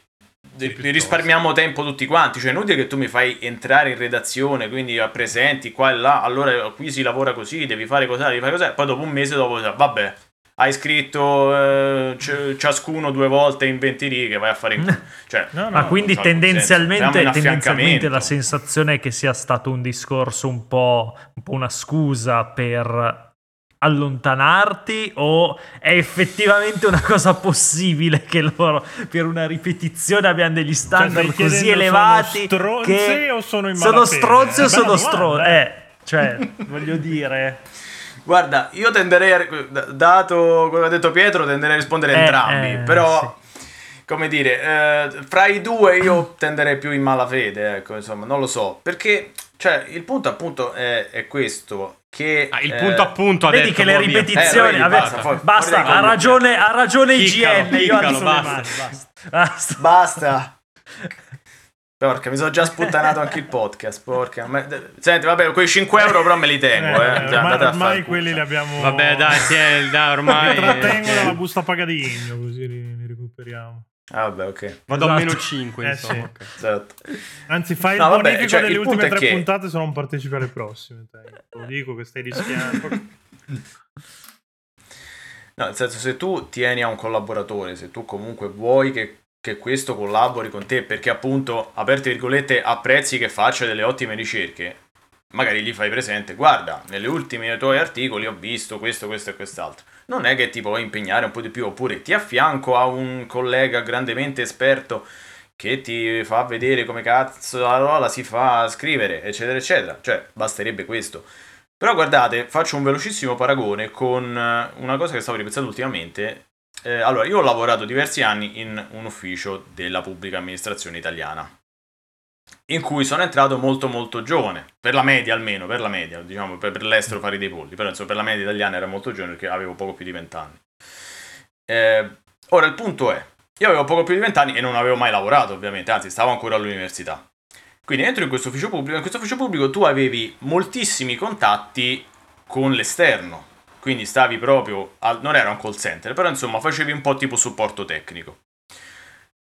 Sì, piuttosto. risparmiamo tempo tutti quanti. Cioè, è inutile che tu mi fai entrare in redazione, quindi presenti qua e là. Allora qui si lavora così, devi fare così, devi fare così. Poi dopo un mese dopo, vabbè. Hai scritto eh, c- ciascuno due volte in 20 righe, vai a fare in... [LAUGHS] Cioè, No, no, Ma quindi tendenzialmente, tendenzialmente la sensazione è che sia stato un discorso un po', un po' una scusa per allontanarti o è effettivamente una cosa possibile che loro per una ripetizione abbiano degli standard Cioè, così elevati sono che o sono in sono malafede? stronzi o sono stronzi eh. cioè [LAUGHS] voglio dire Guarda, io tenderei, a, dato quello che ha detto Pietro, tenderei a rispondere Eh, entrambi, eh, però, come dire, eh, fra i due io tenderei più in malafede, ecco, insomma, non lo so, perché, cioè, il punto appunto è, è questo, che... Ah, il eh, punto appunto ha Vedi detto, che le ripetizioni Eh, vabbè, basta, fuori- basta, fuori ha ragione ha ragione IGN le basta. basta basta Basta! Porca, mi sono già sputtanato anche il podcast, porca. ma- Senti, vabbè, quei 5 euro però me li tengo, eh. Eh, Cioè, ormai ormai quelli li abbiamo. Vabbè, dai, tieni, dai, ormai... Li trattengo dalla busta paga di legno, così li, li recuperiamo. Ah, vabbè, ok. Vado a Esatto. meno 5, Eh, insomma. sì. ok. Esatto. Anzi, fai No, il vabbè, bonifico cioè, delle il ultime tre che- puntate, se non partecipi alle prossime. Te Lo dico che stai rischiando. [LAUGHS] No, nel senso, se tu tieni a un collaboratore, se tu comunque vuoi che, che questo collabori con te, perché appunto, aperte virgolette, apprezzi che faccia delle ottime ricerche, magari gli fai presente, guarda, nelle ultime tuoi articoli ho visto questo, questo e quest'altro. Non è che ti puoi impegnare un po' di più, oppure ti affianco a un collega grandemente esperto che ti fa vedere come cazzo la roba si fa scrivere, eccetera, eccetera. Cioè, basterebbe questo. Però guardate, faccio un velocissimo paragone con eh, una cosa che stavo ripensando ultimamente. Eh, allora, io ho lavorato diversi anni in un ufficio della pubblica amministrazione italiana, in cui sono entrato molto molto giovane, per la media almeno, per la media, diciamo, per, per l'estero fare dei polli, però insomma per la media italiana era molto giovane perché avevo poco più di vent'anni. Eh, ora il punto è, io avevo poco più di vent'anni e non avevo mai lavorato ovviamente, anzi stavo ancora all'università. Quindi entro in questo ufficio pubblico, in questo ufficio pubblico tu avevi moltissimi contatti con l'esterno, quindi stavi proprio, al- non era un call center, però insomma facevi un po' tipo supporto tecnico.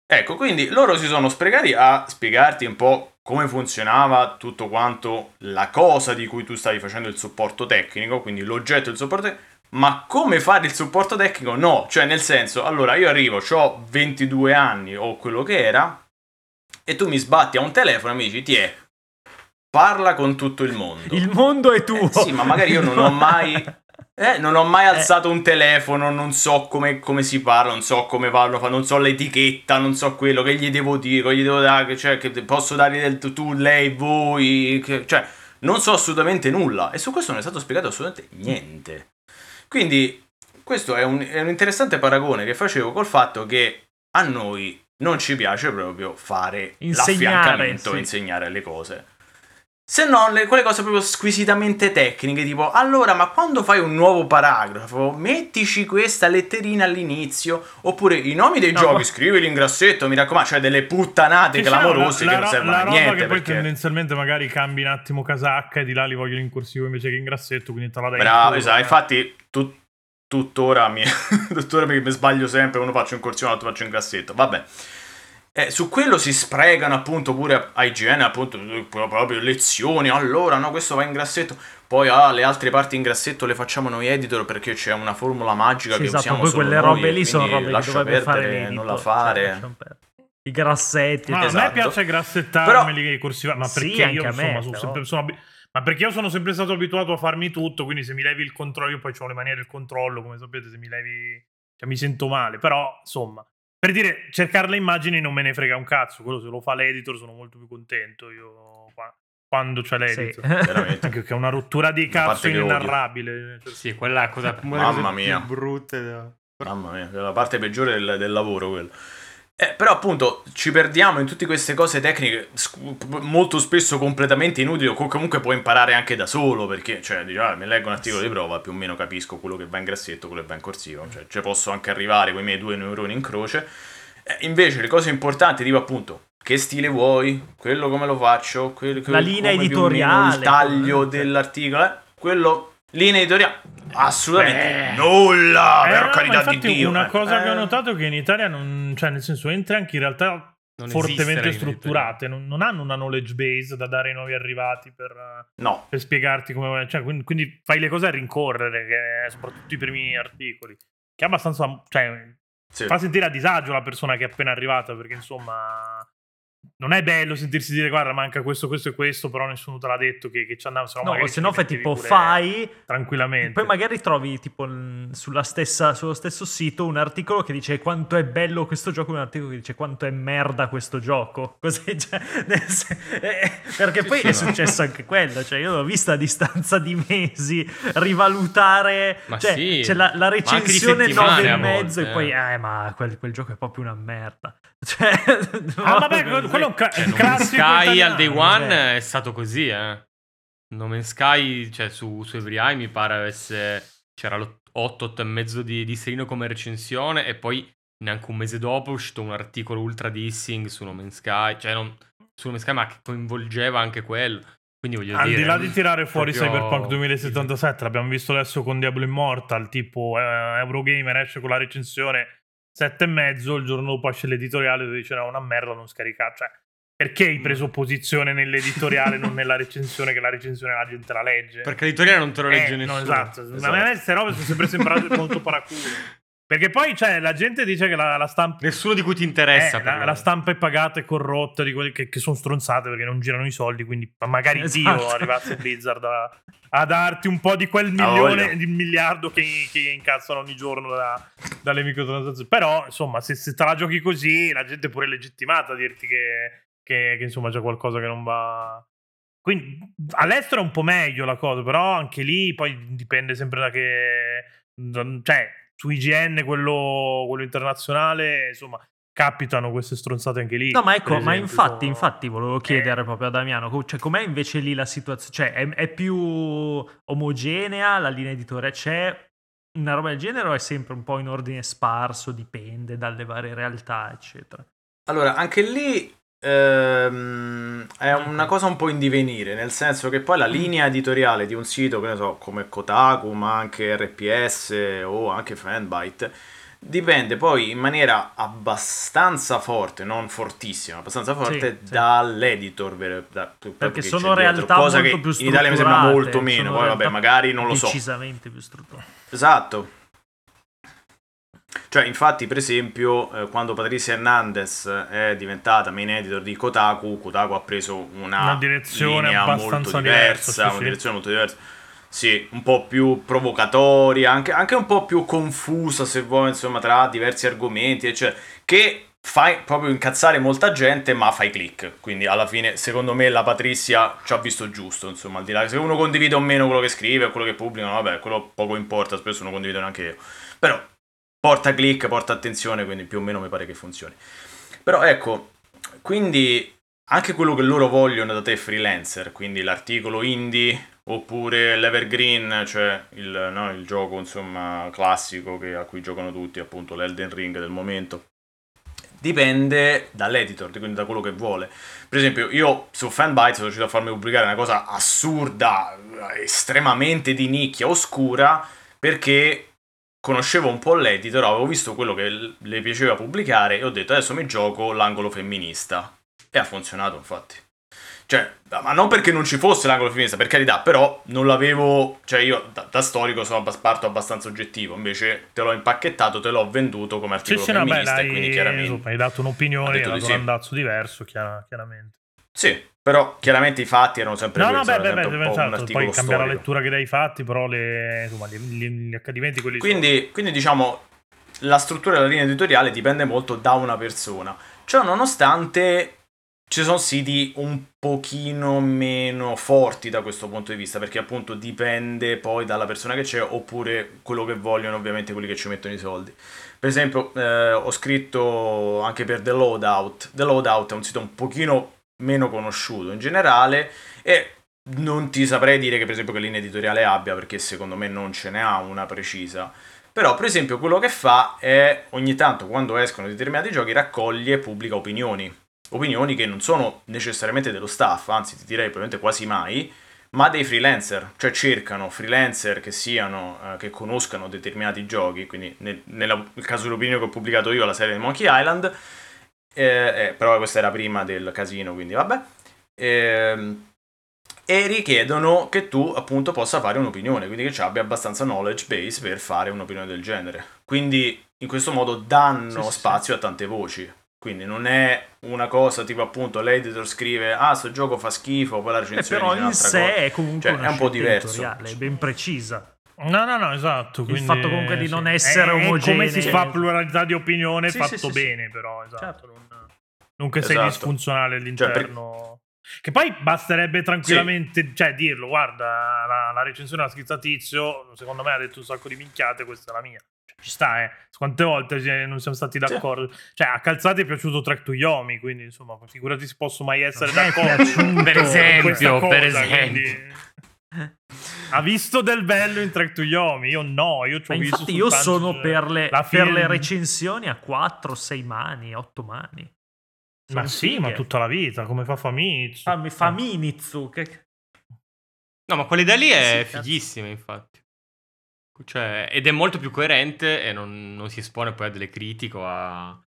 Ecco, quindi loro si sono sprecati a spiegarti un po' come funzionava tutto quanto la cosa di cui tu stavi facendo il supporto tecnico, quindi l'oggetto del supporto tecnico, ma come fare il supporto tecnico? No, cioè nel senso, allora io arrivo, ho 22 anni o quello che era, e tu mi sbatti a un telefono e mi dici, ti è, parla con tutto il mondo. il mondo è tuo Eh, sì, ma magari io non ho [LAUGHS] mai... Eh, non ho mai alzato un telefono, non so come, come si parla, non so come parlo, non so l'etichetta, non so quello che gli devo dire, gli devo dare, cioè che posso dare del tu, tu, lei, voi, che- cioè non so assolutamente nulla e su questo non è stato spiegato assolutamente niente. Quindi questo è un, è un interessante paragone che facevo col fatto che a noi non ci piace proprio fare Insegnare, l'affiancamento, sì. insegnare le cose. Se no, le- quelle cose proprio squisitamente tecniche, tipo, allora, ma quando fai un nuovo paragrafo, mettici questa letterina all'inizio, oppure i nomi dei No, giochi, ma- scrivili in grassetto, mi raccomando, cioè delle puttanate Che clamorose la- che la non ro- servono a roba niente. che poi perché... tendenzialmente magari cambi un attimo casacca e di là li vogliono in corsivo invece che in grassetto, quindi te la dai Bravo, esatto, eh. infatti tut- tuttora mi, [LAUGHS] tuttora mi, mi sbaglio sempre, uno faccio in corsivo, l'altro faccio in grassetto, vabbè. Eh, su quello si sprecano appunto pure a IGN, appunto proprio lezioni, allora no, questo va in grassetto, poi ah, le altre parti in grassetto le facciamo noi editor perché c'è una formula magica Sì, che esatto, usiamo poi solo quelle robe lì sono robe che lascia dovrebbe fare perdere, l'editor, non la cioè, fare. perdere. I grassetti Ma a Esatto. me piace grassettarmeli Però- che corsiva, ma Sì, perché anche io a me, insomma sono sempre, sono abi- ma perché io sono sempre stato abituato a farmi tutto, quindi se mi levi il controllo, io poi ho le manie del controllo, come sapete, se mi levi cioè mi sento male, però insomma, per dire cercare le immagini non me ne frega un cazzo, quello se lo fa l'editor sono molto più contento io qua- quando c'è Sì. l'editor. [LAUGHS] Veramente. Anche che è una rottura di cazzo inenarrabile. Cioè, Sì, quella è la cosa, Mamma mia. da- Mamma mia, è la parte peggiore del, del lavoro quello. Eh, però appunto ci perdiamo in tutte queste cose tecniche sc- molto spesso completamente inutili o co- comunque puoi imparare anche da solo perché cioè dici, ah, mi leggo un articolo di prova più o meno capisco quello che va in grassetto quello che va in corsivo cioè ci posso anche arrivare con i miei due neuroni in croce. Eh, invece le cose importanti tipo appunto che stile vuoi, quello come lo faccio, quello, La linea o meno editoriale, il taglio dell'articolo, eh, quello linea editoriale assolutamente Beh. nulla, Eh, per no, ma carità di Dio. una eh. cosa che ho Eh, notato è che in Italia non, cioè nel senso entri anche in realtà Non fortemente strutturate, non, non hanno una knowledge base da dare ai nuovi arrivati per, eh, No, per spiegarti come cioè, quindi, quindi fai le cose a rincorrere, che, soprattutto i primi articoli, che è abbastanza cioè, sì. fa sentire a disagio la persona che è appena arrivata, perché insomma non è bello sentirsi dire guarda manca questo, questo e questo, però nessuno te l'ha detto che, che ci andava, se no, No, se no fai tipo fai tranquillamente. Poi magari trovi tipo sulla stessa, sullo stesso sito un articolo che dice quanto è bello questo gioco e un articolo che dice quanto è merda questo gioco. [LAUGHS] Così, cioè, nel sen- eh, perché poi sì, è no. successo anche quello. Cioè, io l'ho vista a distanza di mesi rivalutare. Ma cioè, sì, c'è la, la recensione settimane 9 e mezzo volte, e poi, eh. eh, ma quel, quel gioco è proprio una merda. [LAUGHS] Cioè, Ah, vabbè, quello, quello ca- Cioè, classico Sky italiano, al day one cioè. è stato così, eh. No Man's Sky, cioè su, su Every Eye mi pare avesse... C'era l'8, 8 e mezzo di, di serino come recensione e poi neanche un mese dopo è uscito un articolo ultra dissing su No Man's Sky, cioè non su No Man's Sky ma che coinvolgeva anche quello. Quindi voglio Al dire... di là di tirare fuori proprio- Cyberpunk 2077, l'abbiamo visto adesso con Diablo Immortal, tipo eh, Eurogamer esce con la recensione 7,5, il giorno dopo esce l'editoriale dove dice no, una merda non scaricare. Cioè, perché hai preso posizione nell'editoriale, non [LAUGHS] nella recensione, che la recensione la gente la legge? Perché l'editoriale non te lo legge Eh, nessuno. No, esatto. Esatto. Ma a me queste robe sono sempre sembrate [LAUGHS] molto paraculo. Perché poi, cioè, la gente dice che la, la stampa... Nessuno di cui ti interessa. Eh, la, la stampa è pagata e corrotta di quelli che, che sono stronzate perché non girano i soldi. Quindi ma magari Esatto. Dio arrivasse Blizzard a, a darti un po' di quel milione, voglia. di miliardo che, che incazzano ogni giorno da- dalle microtransazioni. Però, insomma, se, se te la giochi così, la gente è pure legittimata a dirti che, che- che, insomma c'è qualcosa che non va. Quindi all'estero è un po' meglio la cosa, però anche lì poi dipende sempre da che. cioè, su IGN, quello, quello internazionale, insomma, capitano queste stronzate anche lì. No, ma ecco, per ma esempio, infatti, sono- infatti volevo chiedere Eh. proprio a Damiano, cioè, com'è invece lì la situazione? Cioè, è, è più omogenea, la linea editore c'è, una roba del genere o è sempre un po' in ordine sparso, dipende dalle varie realtà, eccetera? Allora, anche lì ehm, è una cosa un po' in divenire, nel senso che poi la linea editoriale di un sito, che ne so, come Kotaku, ma anche RPS o anche Fanbyte, dipende poi in maniera abbastanza forte, non fortissima, abbastanza forte sì. dall'editor. vero- da- che sono realtà cosa molto che più in Italia mi sembra strutturate, molto meno, poi vabbè, magari non lo so. Decisamente più strutturate. Esatto. Cioè, infatti, per esempio, eh, quando Patricia Hernandez è diventata main editor di Kotaku, Kotaku ha preso una, Una direzione linea abbastanza molto diversa, diversa, sì, una sì. direzione molto diversa. Sì, un po' più provocatoria, anche, anche un po' più confusa, se vuoi, insomma, tra diversi argomenti, eccetera, che fai proprio incazzare molta gente, ma fai click. Quindi, alla fine, secondo me, la Patrizia ci ha visto giusto, insomma, al di là se uno condivide o meno quello che scrive o quello che pubblica, vabbè, quello poco importa, spesso non condivido neanche io. Però porta click, porta attenzione, quindi più o meno mi pare che funzioni. Però ecco, quindi anche quello che loro vogliono da te freelancer, quindi l'articolo indie oppure l'Evergreen, cioè il, no, il gioco insomma classico che- a cui giocano tutti, appunto l'Elden Ring del momento, dipende dall'editor, quindi da quello che vuole. Per esempio, io su Fanbyte sono riuscito a farmi pubblicare una cosa assurda, estremamente di nicchia, oscura, perché conoscevo un po' l'editor, avevo visto quello che le piaceva pubblicare e ho detto adesso mi gioco l'angolo femminista. E ha funzionato, infatti. Cioè, ma non perché non ci fosse l'angolo femminista, per carità, però non l'avevo. Cioè, io da, da storico sono parto abbastanza oggettivo. Invece te l'ho impacchettato, te l'ho venduto come Sì, articolo sì, no, beh, femminista. e quindi chiaramente. insomma, hai dato un'opinione, Ha hai dato un sì. andazzo diverso, chiara- chiaramente. Sì, però chiaramente i fatti erano sempre No, no, questi. beh, beh, beh, un un certo, articolo poi cambia la lettura che dai fatti, però le, insomma, gli, gli- gli accadimenti quelli sono. Quindi, quindi diciamo, la struttura della linea editoriale dipende molto da una persona. Ciò nonostante ci sono siti un pochino meno forti da questo punto di vista, perché appunto dipende poi dalla persona che c'è, oppure quello che vogliono ovviamente quelli che ci mettono i soldi. Per esempio, eh, ho scritto anche per The Loadout. The Loadout è un sito un pochino meno conosciuto in generale e non ti saprei dire che per esempio che linea editoriale abbia, perché secondo me non ce ne ha una precisa. Però, per esempio, quello che fa è ogni tanto quando escono determinati giochi raccoglie e pubblica opinioni. opinioni che non sono necessariamente dello staff, anzi ti direi probabilmente quasi mai, ma dei freelancer, cioè cercano freelancer che siano, eh, che conoscano determinati giochi, quindi nel, nel caso dell'opinione che ho pubblicato io, la serie di Monkey Island, eh, eh, però questa era prima del casino, quindi vabbè, ehm, e richiedono che tu appunto possa fare un'opinione, quindi che ci abbia abbastanza knowledge base per fare un'opinione del genere. Quindi in questo modo danno Sì, sì, spazio a tante voci. Quindi non è una cosa tipo appunto l'editor scrive ah sto gioco fa schifo, poi la Eh, recensione però dice in sé cosa. è comunque Cioè, è un po' diverso. è ben precisa. No, no, no, esatto. Il quindi, fatto comunque di non sì. essere È- è come omogenei. si fa pluralità di opinione Sì, fatto sì, sì, sì. bene, però, esatto. Certo. Non, non che sei Esatto. disfunzionale Cioè, all'interno. Che poi basterebbe tranquillamente, cioè, dirlo, guarda, la, la recensione la scritta Tizio, secondo me ha detto un sacco di minchiate, questa è la mia. Cioè, ci sta, eh. Quante volte non siamo stati d'accordo? Cioè, a Calzati è piaciuto Track to Yomi, quindi, insomma, figurati se posso mai essere Non d'accordo. Per esempio, per esempio. quindi- Ha visto del bello in Track to Yomi? Io no, io ci ho Ma visto infatti io sono per le, per le recensioni a 4, 6 mani, 8 mani. Ma Sono sì, fighe. ma tutta la vita, come fa Famitsu. Fammi, Faminitsu, che... No, ma quell'idea lì è Sì, fighissima, infatti. Cioè, ed è molto più coerente e non, non si espone poi a delle critiche o a,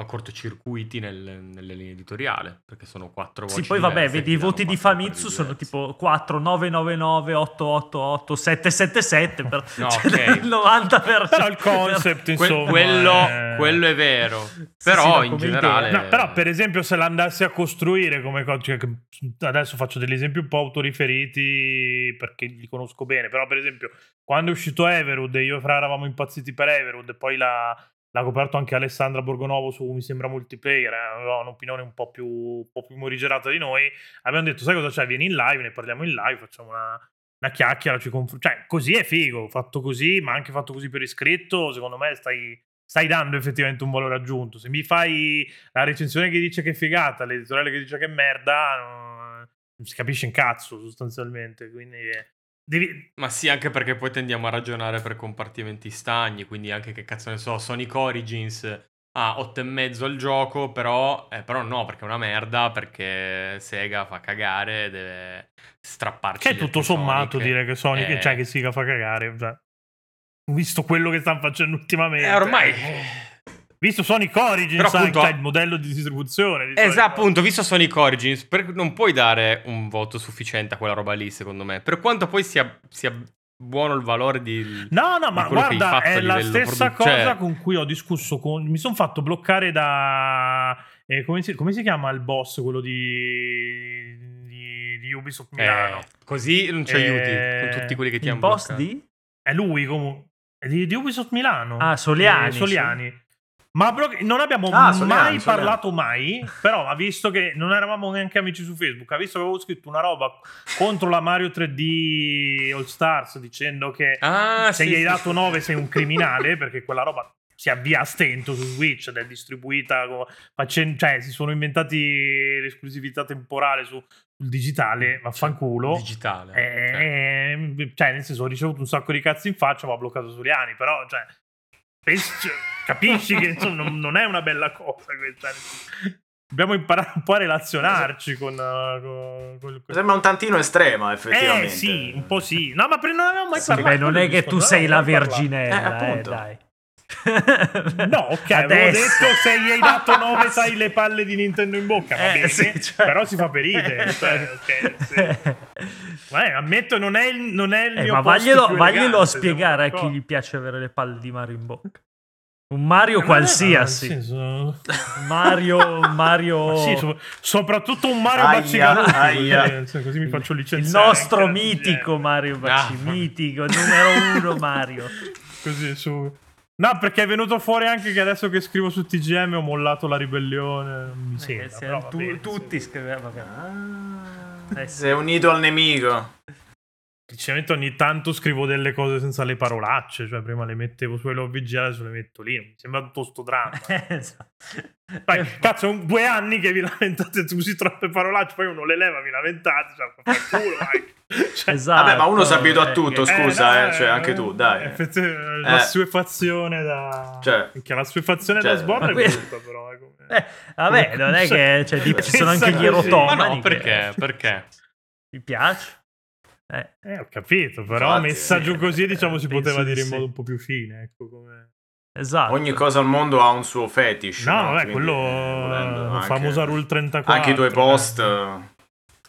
a cortocircuiti nel- nelle linee editoriali, perché sono quattro voci Sì, poi vabbè, vedi i voti di Famitsu sono tipo 4, 9, 9, 9, 8, 8, 8, 7, 7, 7, per... No, cioè, ok. [LAUGHS] il 90%. Però il concept, Que- insomma, quello, è... quello è vero, sì, però no, in come generale... No, però per esempio se l'andassi a costruire come co- cioè, adesso faccio degli esempi un po' autoriferiti perché li conosco bene, però per esempio quando è uscito Everwood e io e Fra eravamo impazziti per Everwood e poi l'ha, l'ha coperto anche Alessandra Borgonovo su mi sembra multiplayer, eh, aveva un'opinione un po' più, un po' più morigerata di noi, abbiamo detto sai cosa c'è, vieni in live, ne parliamo in live, facciamo una, una chiacchiera, ci conf- cioè così è figo, fatto così, ma anche fatto così per iscritto, secondo me stai stai dando effettivamente un valore aggiunto. Se mi fai la recensione che dice che è figata, l'editoriale che dice che è merda, non, non si capisce un cazzo sostanzialmente. Quindi eh, devi... Ma sì, anche perché poi tendiamo a ragionare per compartimenti stagni, quindi anche che cazzo ne so, Sonic Origins ha 8,5 al gioco, però, eh, però no, perché è una merda, perché Sega fa cagare deve strapparci Che è tutto sommato Sonic. dire che Sonic, Eh, cioè che Siga fa cagare. Cioè. Visto quello che stanno facendo ultimamente. eh, ormai... Visto Sonic Origins, Però, appunto- anche il modello di distribuzione. di Esatto, appunto, visto Sonic Origins, per- non puoi dare un voto sufficiente a quella roba lì, secondo me. Per quanto poi sia, sia buono il valore di... No, no, di ma quello che hai guarda, è la stessa produ- cioè- cosa con cui ho discusso con... Mi sono fatto bloccare da... eh, come, si, come si chiama il boss, quello di, di, di Ubisoft Milano? Eh, così non ci aiuti Eh, con tutti quelli che ti Il hanno boss bloccato. di? È lui comunque. È di, di Ubisoft Milano. Ah, Soliani, Eh, Soliani. Ma non abbiamo Ah, mai Soliani. parlato mai, però ha visto che non eravamo neanche amici su Facebook, ha visto che avevo scritto una roba contro la Mario 3D All Stars dicendo che Ah, se sì, gli hai sì. dato 9 sei un criminale perché quella roba si avvia a stento su Switch ed è distribuita co- facen- cioè si sono inventati l'esclusività temporale su- sul digitale vaffanculo Digitale. cioè. eh, cioè nel senso ho ricevuto un sacco di cazzi in faccia ma ho bloccato Soliani però cioè capisci che insomma, non, non è una bella cosa questa, dobbiamo imparare un po' a relazionarci con, uh, con, con- sembra un tantino estrema, eh effettivamente. sì, un po' sì. No, ma pre- non avevamo mai Sì, parlato. beh, non è che tu sei la parlato. verginella, Eh, eh, dai. No, ok, avevo detto se gli hai dato 9 [LAUGHS] sai le palle di Nintendo in bocca, va Eh, bene, sì, cioè- però si fa per ridere, cioè, ok, sì. Beh, ammetto non è il, non è il Eh, mio ma vaglielo, più vaglielo a elegante, spiegare a chi gli piace avere le palle di Mario in bocca. Un Mario Eh, qualsiasi. nel senso- Mario, [LAUGHS] Mario... Ma sì, so- soprattutto un Mario Aia, Baccigalucci, aia. [LAUGHS] così, mi faccio il licenziare. nostro anche da mitico. Mario Bacci, Ah. mitico, numero uno Mario. Così su. No, perché è venuto fuori anche che adesso che scrivo su TGM ho mollato la ribellione. Non mi Eh, sembra. tu- bene, tutti scrivevano. vabbè. Ah, Eh, sì. sei unito al nemico. Sinceramente ogni tanto scrivo delle cose senza le parolacce, cioè prima le mettevo su LOVG, adesso le metto lì, mi sembra tutto sto dramma. [LAUGHS] Esatto. Poi, cazzo, sono due anni che vi lamentate, tu usi troppe parolacce, poi uno le leva, vi lamentate, cioè, fa culo. [LAUGHS] Cioè, Esatto. Vabbè, ma uno si abitua a eh, tutto, eh, scusa, no, eh, cioè, anche tu, dai. effettivamente, La Eh. suefazione da... Cioè. Che la suefazione Cioè, da sborda ma è brutta, però. eh, come- Eh, vabbè, non è che cioè, ci sono [LAUGHS] anche gli così. Ma no, perché? che- Perché? Mi piace. Eh, Eh, ho capito, però Infatti, messa giù sì, così, eh, diciamo, si penso poteva di dire in modo un po' più fine, ecco, come... esatto. Ogni cosa al mondo ha un suo fetish. No, vabbè, Quindi, quello... volendo, la anche- famosa Rule 34. Anche i tuoi eh.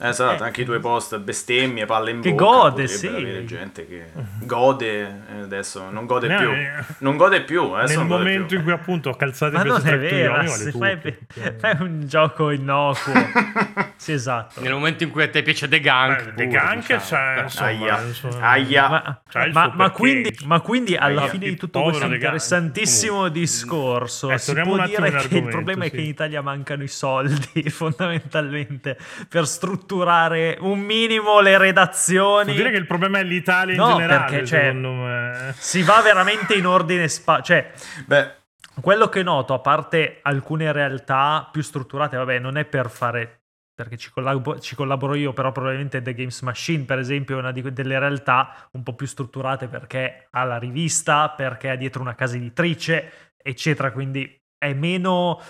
Esatto, Eh. anche i tuoi post bestemmie, palle in Che bocca. gode, sì. avere gente che gode eh, adesso, non gode No, più. eh, Non gode più, adesso Nel non gode momento più. in cui appunto ho calzato Ma i non è PS3 vero, vale fai, [LAUGHS] fai un gioco innocuo. [LAUGHS] sì, esatto. Nel momento in cui a te piace The Gunk. Eh, The Gunk diciamo. c'è, Eh, insomma, Aia. insomma, Aia. Ma, C'ha il ma- ma quindi, ma quindi alla Aia. fine di tutto Povero questo interessantissimo discorso Eh, si può dire che il problema è che in Italia mancano i soldi [LAUGHS] fondamentalmente per strutturare un minimo le redazioni Vuol dire che il problema è l'Italia in No, generale, perché, cioè, secondo me. si va veramente in ordine spa- cioè Beh, quello che noto, a parte alcune realtà più strutturate, vabbè, non è per fare. Perché ci, collabo- ci collaboro io, però probabilmente The Games Machine, per esempio, è una di delle realtà un po' più strutturate perché ha la rivista, perché ha dietro una casa editrice, eccetera. Quindi è meno.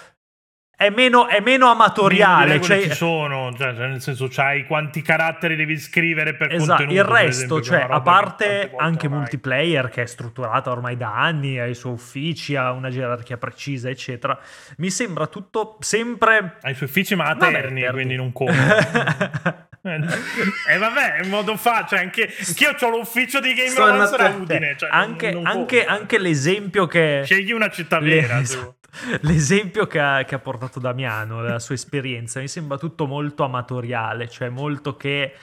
È meno, è meno amatoriale. Cioè, ci sono, cioè, cioè, nel senso, c'hai quanti caratteri devi scrivere per Esatto, contenuto. il resto, esempio, cioè, a parte anche ormai- multiplayer che è strutturata ormai da anni, ha i suoi uffici, ha una gerarchia precisa, eccetera, mi sembra tutto sempre... Ha i suoi uffici, ma a Terni, quindi non conta. [LAUGHS] E vabbè, in modo fa, cioè anche anch'io ho l'ufficio di Game Romancer a Udine. Cioè, non- anche, non anche- conta. anche l'esempio che... Scegli una città le- vera. tu. esatto. L'esempio che ha, che ha portato Damiano, la sua esperienza, mi sembra tutto molto amatoriale, cioè molto che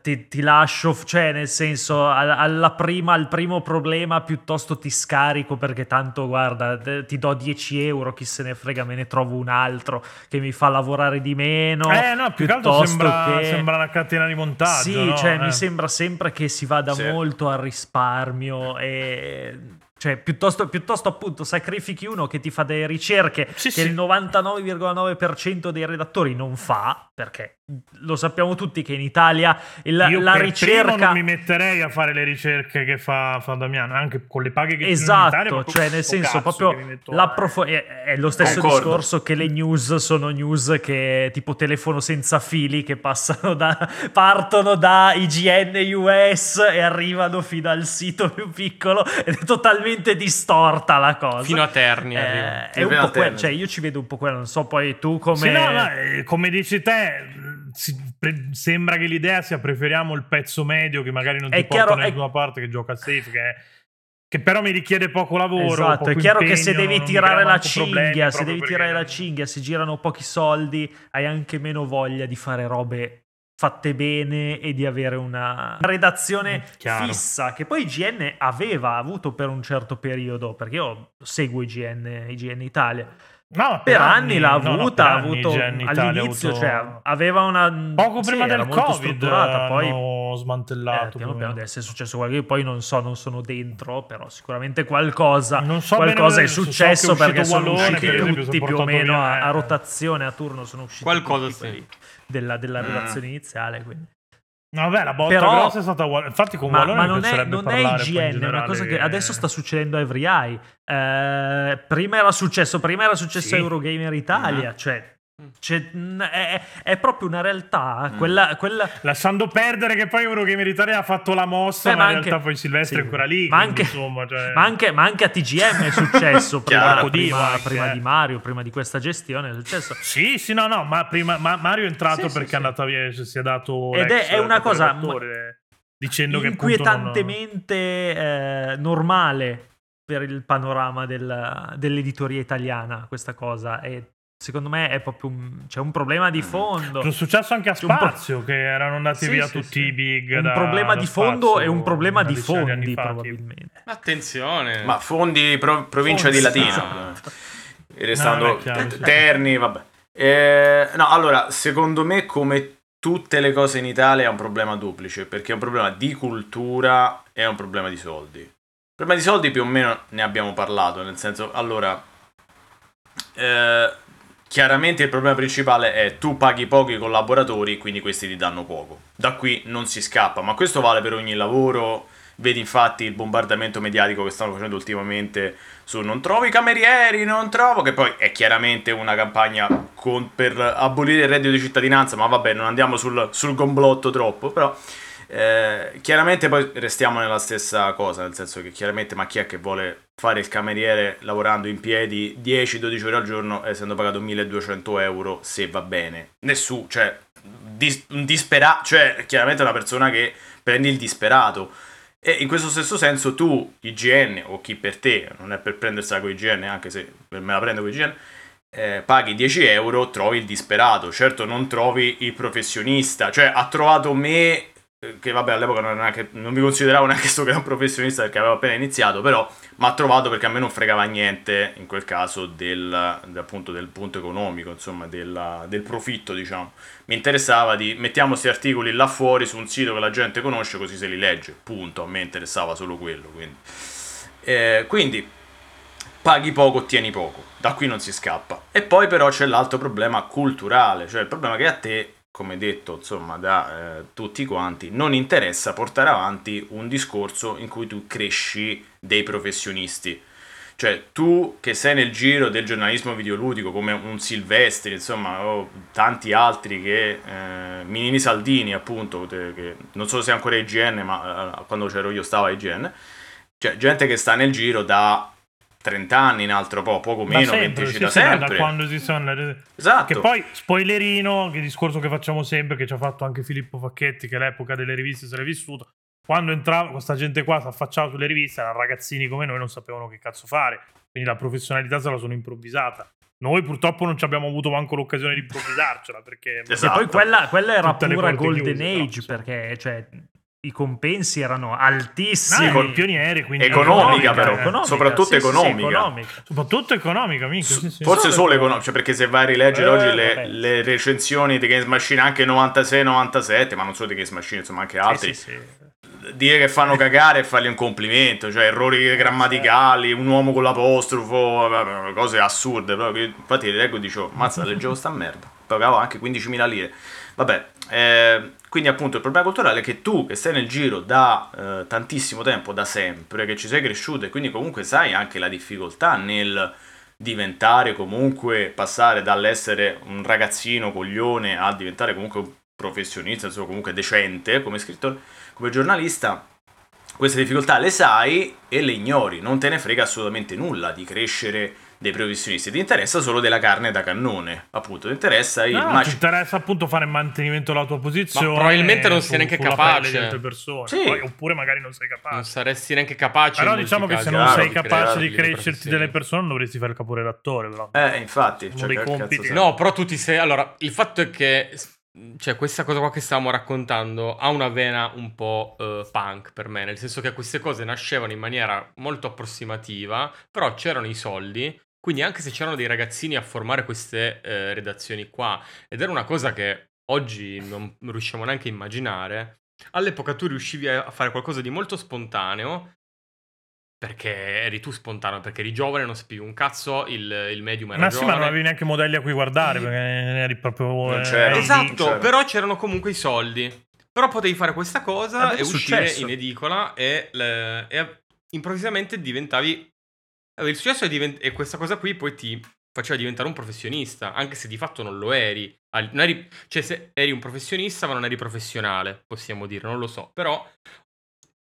ti, ti lascio, cioè nel senso al, alla prima, al primo problema piuttosto ti scarico perché tanto guarda ti do 10 euro, chi se ne frega, me ne trovo un altro che mi fa lavorare di meno. Eh no, più che altro sembra, che- sembra una catena di montaggio. sì, no? cioè Eh. mi sembra sempre che si vada Sì. molto al risparmio e cioè piuttosto, piuttosto appunto sacrifichi uno che ti fa delle ricerche Sì, che sì. il 99,9% dei redattori non fa, perché lo sappiamo tutti che in Italia il- Io la per primo ricerca non mi metterei a fare le ricerche che fa, fa Damiano, anche con le paghe che ci sono in Esatto, Italia, cioè nel senso proprio metto è, è lo stesso Concordo. discorso che le news sono news che tipo telefono senza fili che passano da partono da IGN US e arrivano fino al sito più piccolo ed è totalmente distorta la cosa. Fino a Terni Eh, è un po' que- Terni. cioè io ci vedo un po' quello, non so poi tu come Sì, no, no, eh, come dici te, si- pre- sembra che l'idea sia preferiamo il pezzo medio che magari non ti È porta chiaro, è- nessuna parte, che gioca safe, che, che però mi richiede poco lavoro. Esatto, poco è chiaro che se impegno, devi tirare la cinghia, se devi perché tirare la cinghia, se girano pochi soldi, hai anche meno voglia di fare robe fatte bene e di avere una redazione Mm, chiaro. fissa che poi IGN aveva avuto per un certo periodo, perché io seguo IGN, IGN Italia. No, ma Per anni l'ha no, no, avuta, per ha anni avuto ha all'inizio, avuto- cioè aveva una poco sì, prima del Covid strutturata, poi hanno eh, smantellato. piano o piano meno. deve essere successo qualcosa. Io poi non so, non sono dentro, però sicuramente qualcosa, Non so qualcosa bene, è so che è successo perché sono Wallone, usciti per esempio, tutti più o meno via, a, a eh. rotazione, a turno sono usciti Qualcosa tutti sì. della, della Mm. redazione iniziale. Quindi. No, vabbè, la botta Però- grossa è stata Wall- Infatti con Ma, Wallone ma non è, non è IGN, è una cosa che adesso sta succedendo a Every Eye. Eh, prima era successo, prima era successo Sì. Eurogamer Italia, Mhm. cioè c'è- mh, è, è proprio una realtà, Mm. quella, quella- Lasciando perdere che poi Eurogamer Italia ha fatto la mossa, Beh, ma, ma in anche- realtà poi Silvestre sì. è ancora lì. Ma quindi, anche- insomma, cioè- Ma anche, ma anche a TGM è successo [LAUGHS] prima, prima- anche, prima eh. di Mario, prima di questa gestione è successo. Sì, sì, no, no, ma prima ma Mario è entrato Sì, perché sì. è andata via, cioè, si è dato Ed è- è una cosa redattore, dicendo che appunto non- Inquietantemente eh, normale per il panorama del- dell'editoria italiana questa cosa e secondo me è proprio un, c'è un problema di fondo. È successo anche a un pro- Spazio, che erano andati Sì, via sì, tutti sì. i big. un da- problema di fondo Spazio e un problema di fondi fa, probabilmente. Attenzione. Ma fondi pro- provincia di Fondi, Latina. esatto. Restando No, chiaro, t- sì. terni, vabbè. Eh, no, allora, secondo me come tutte le cose in Italia è un problema duplice, perché è un problema di cultura e è un problema di soldi. Il problema di soldi più o meno ne abbiamo parlato, nel senso, allora, eh, chiaramente il problema principale è tu paghi pochi collaboratori, quindi questi ti danno poco. Da qui non si scappa, ma questo vale per ogni lavoro. Vedi infatti il bombardamento mediatico che stanno facendo ultimamente su non trovo i camerieri, non trovo, che poi è chiaramente una campagna con- per abolire il reddito di cittadinanza, ma vabbè, non andiamo sul, sul gomblotto troppo, però eh, chiaramente poi restiamo nella stessa cosa, nel senso che chiaramente ma chi è che vuole fare il cameriere lavorando in piedi 10-12 ore al giorno essendo pagato 1200 euro se va bene? Nessuno, cioè dis- un disperato, cioè chiaramente una persona che prendi il disperato. E in questo stesso senso tu, IGN, o chi per te, non è per prendersela con IGN, anche se me la prendo con IGN, eh, paghi 10 euro, trovi il disperato. Certo non trovi il professionista. Cioè ha trovato me, che vabbè all'epoca non, neanche, non mi consideravo neanche sto gran professionista perché avevo appena iniziato, però mi ha trovato perché a me non fregava niente, in quel caso, del, appunto, del punto economico, insomma, della, del profitto, diciamo. Mi interessava di mettiamo questi articoli là fuori su un sito che la gente conosce così se li legge, punto, a me interessava solo quello, quindi, eh, quindi paghi poco, ottieni poco, da qui non si scappa. E poi però c'è l'altro problema culturale, cioè il problema che a te, come detto insomma da eh, tutti quanti, non interessa portare avanti un discorso in cui tu cresci dei professionisti cioè, tu che sei nel giro del giornalismo videoludico, come un Silvestri, insomma, o tanti altri che... Eh, Minini Saldini, appunto, che non so se è ancora IGN, ma eh, quando c'ero io stava IGN. Cioè, gente che sta nel giro da 30 anni, in altro po', poco Da meno, sempre, 20 sì, da sì, sempre. da quando esistono le- Esatto. Che poi, spoilerino, che discorso che facciamo sempre, che ci ha fatto anche Filippo Facchetti, che l'epoca delle riviste se l'è vissuto. Quando entrava questa gente qua, si affacciava sulle riviste, erano ragazzini come noi, non sapevano che cazzo fare. Quindi la professionalità se la sono improvvisata. Noi purtroppo non ci abbiamo avuto manco l'occasione di improvvisarcela, perché... E Esatto. poi quella, quella era Tutte pura Golden chiuse, no? Age Sì. perché cioè, i compensi erano Ah, altissimi. ecco, il pioniere, quindi... Economica, eh, però. eh, soprattutto sì, sì, sì, economica. economica. Soprattutto economica, mica. S-. Forse Solo economico, cioè perché se vai a rileggere Eh, oggi le, le recensioni di Games Machine, anche 96-97, ma non solo di Games Machine, insomma anche altri, Sì, sì, sì. dire che fanno cagare e fargli un complimento, cioè errori grammaticali, un uomo con l'apostrofo, cose assurde. Proprio. Infatti li leggo e dicevo, mazza, leggevo sta merda. Pagavo anche 15.000 lire. Vabbè, eh, quindi appunto il problema culturale è che tu che stai nel giro da eh, tantissimo tempo, da sempre, che ci sei cresciuto e quindi comunque sai anche la difficoltà nel diventare comunque, passare dall'essere un ragazzino coglione a diventare comunque un professionista, insomma comunque decente come scrittore, come giornalista, queste difficoltà le sai e le ignori, non te ne frega assolutamente nulla di crescere dei professionisti, ti interessa solo della carne da cannone, appunto, ti interessa il No, match- ti interessa appunto fare il mantenimento della tua posizione. Ma probabilmente non sei neanche capace. pelle di altre persone. Sì. Poi- oppure magari non sei capace. Non saresti neanche capace. Però diciamo che se non chiaro, sei capace di crescerti delle persone non dovresti fare il caporedattore però. Eh, infatti, Uno cioè, dei compiti. No, però tu ti sei. Allora, il fatto è che. Cioè, questa cosa qua che stavamo raccontando ha una vena un po' eh, punk per me, nel senso che queste cose nascevano in maniera molto approssimativa, però c'erano i soldi, quindi anche se c'erano dei ragazzini a formare queste eh, redazioni qua, ed era una cosa che oggi non riusciamo neanche a immaginare, all'epoca tu riuscivi a fare qualcosa di molto spontaneo, perché eri tu spontaneo, perché eri giovane, non sapevi un cazzo, il, il medium era Ma sì, ma giovane. non avevi neanche modelli a cui guardare perché eri proprio. Non eh, c'era. Esatto, Cioè- però c'erano comunque i soldi. Però potevi fare questa cosa Eh e uscire successo. in edicola e, le- e improvvisamente diventavi... Il successo è divent- e questa cosa qui poi ti faceva diventare un professionista, anche se di fatto non lo eri. Non eri- Cioè, se eri un professionista ma non eri professionale, possiamo dire, non lo so. Però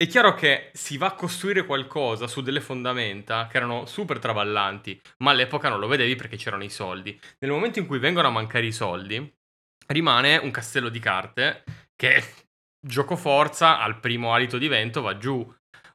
è chiaro che si va a costruire qualcosa su delle fondamenta che erano super traballanti, ma all'epoca non lo vedevi perché c'erano i soldi. Nel momento in cui vengono a mancare i soldi, rimane un castello di carte che [LAUGHS] gioco forza al primo alito di vento va giù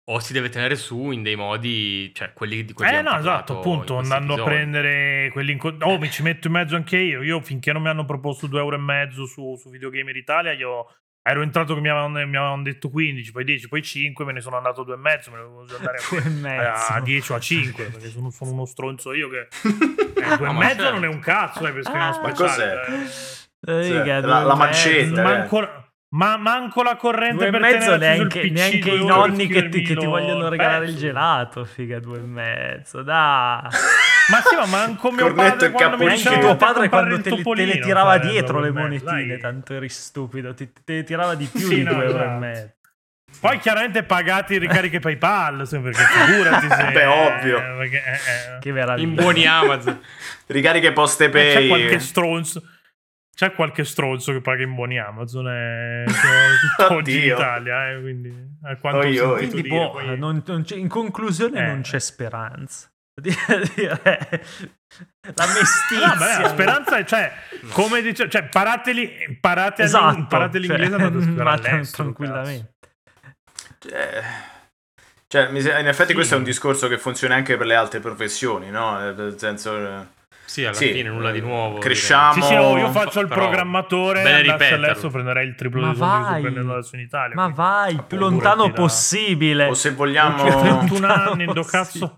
o si deve tenere su in dei modi, cioè quelli di cui Eh no, esatto, appunto, andando a episodi. prendere quelli in... co- Oh, mi ci metto in mezzo anche io. Io finché non mi hanno proposto 2 euro e mezzo su, su Videogamer Italia, io ero entrato che mi avevano, mi avevano detto 15, poi 10, poi 5, me ne sono andato 2 e mezzo, me ne dovevo andare a, [LAUGHS] a 10 o a 5, perché sono, sono uno stronzo io che... [LAUGHS] Eh, 2 Ah, e ma mezzo certo. non è un cazzo, eh, per scrivere uno Ah, ma speciale. cos'è? eh. Riga, la- la mancetta. mezzo. eh. Ma manco la corrente Due e per mezzo neanche, PC neanche i nonni che ti, che ti vogliono regalare il gelato, figa, due e mezzo, dai. [LAUGHS] Ma sì, ma manco mio Cornetto padre quando mi Neanche tuo "Ti padre quando te, te le topolino", tirava dietro le monetine, dai. tanto eri stupido, ti, te le tirava di più Sì, di no, due euro e esatto. mezzo. Poi chiaramente pagati i ricariche [LAUGHS] PayPal, perché figurati se... Beh, ovvio. eh, perché, eh, eh. Che meraviglia. In buoni Amazon. Ricariche poste Eh, C'è pay. qualche stronzo. C'è qualche stronzo che paga in buoni Amazon e tutto [LAUGHS] oggi in Oddio. Italia, eh, quindi a quanto Oi, ho sentito Quindi, dire, boh, poi- non- non c'è- in conclusione Eh. non c'è speranza. [LAUGHS] Dire- La mestizia. No, beh, la speranza è, cioè, come dice, cioè, parateli, imparate, a- Esatto, imparate l'inglese cioè, ma [LAUGHS] tranquillamente. Eh, Cioè, se- in effetti Sì. questo è un discorso che funziona anche per le altre professioni, no? Eh, Nel senso... eh, Sì, alla Sì, fine nulla di nuovo. cresciamo. Sì, sì, oh, io faccio il programmatore, ripeterlo. all'estero prenderei il triplo Ma di soldi che sto vai. prendendo adesso in Italia. Ma quindi- vai, più lontano da- possibile. O se Ho vogliamo... 31 anni, [LAUGHS] do cazzo,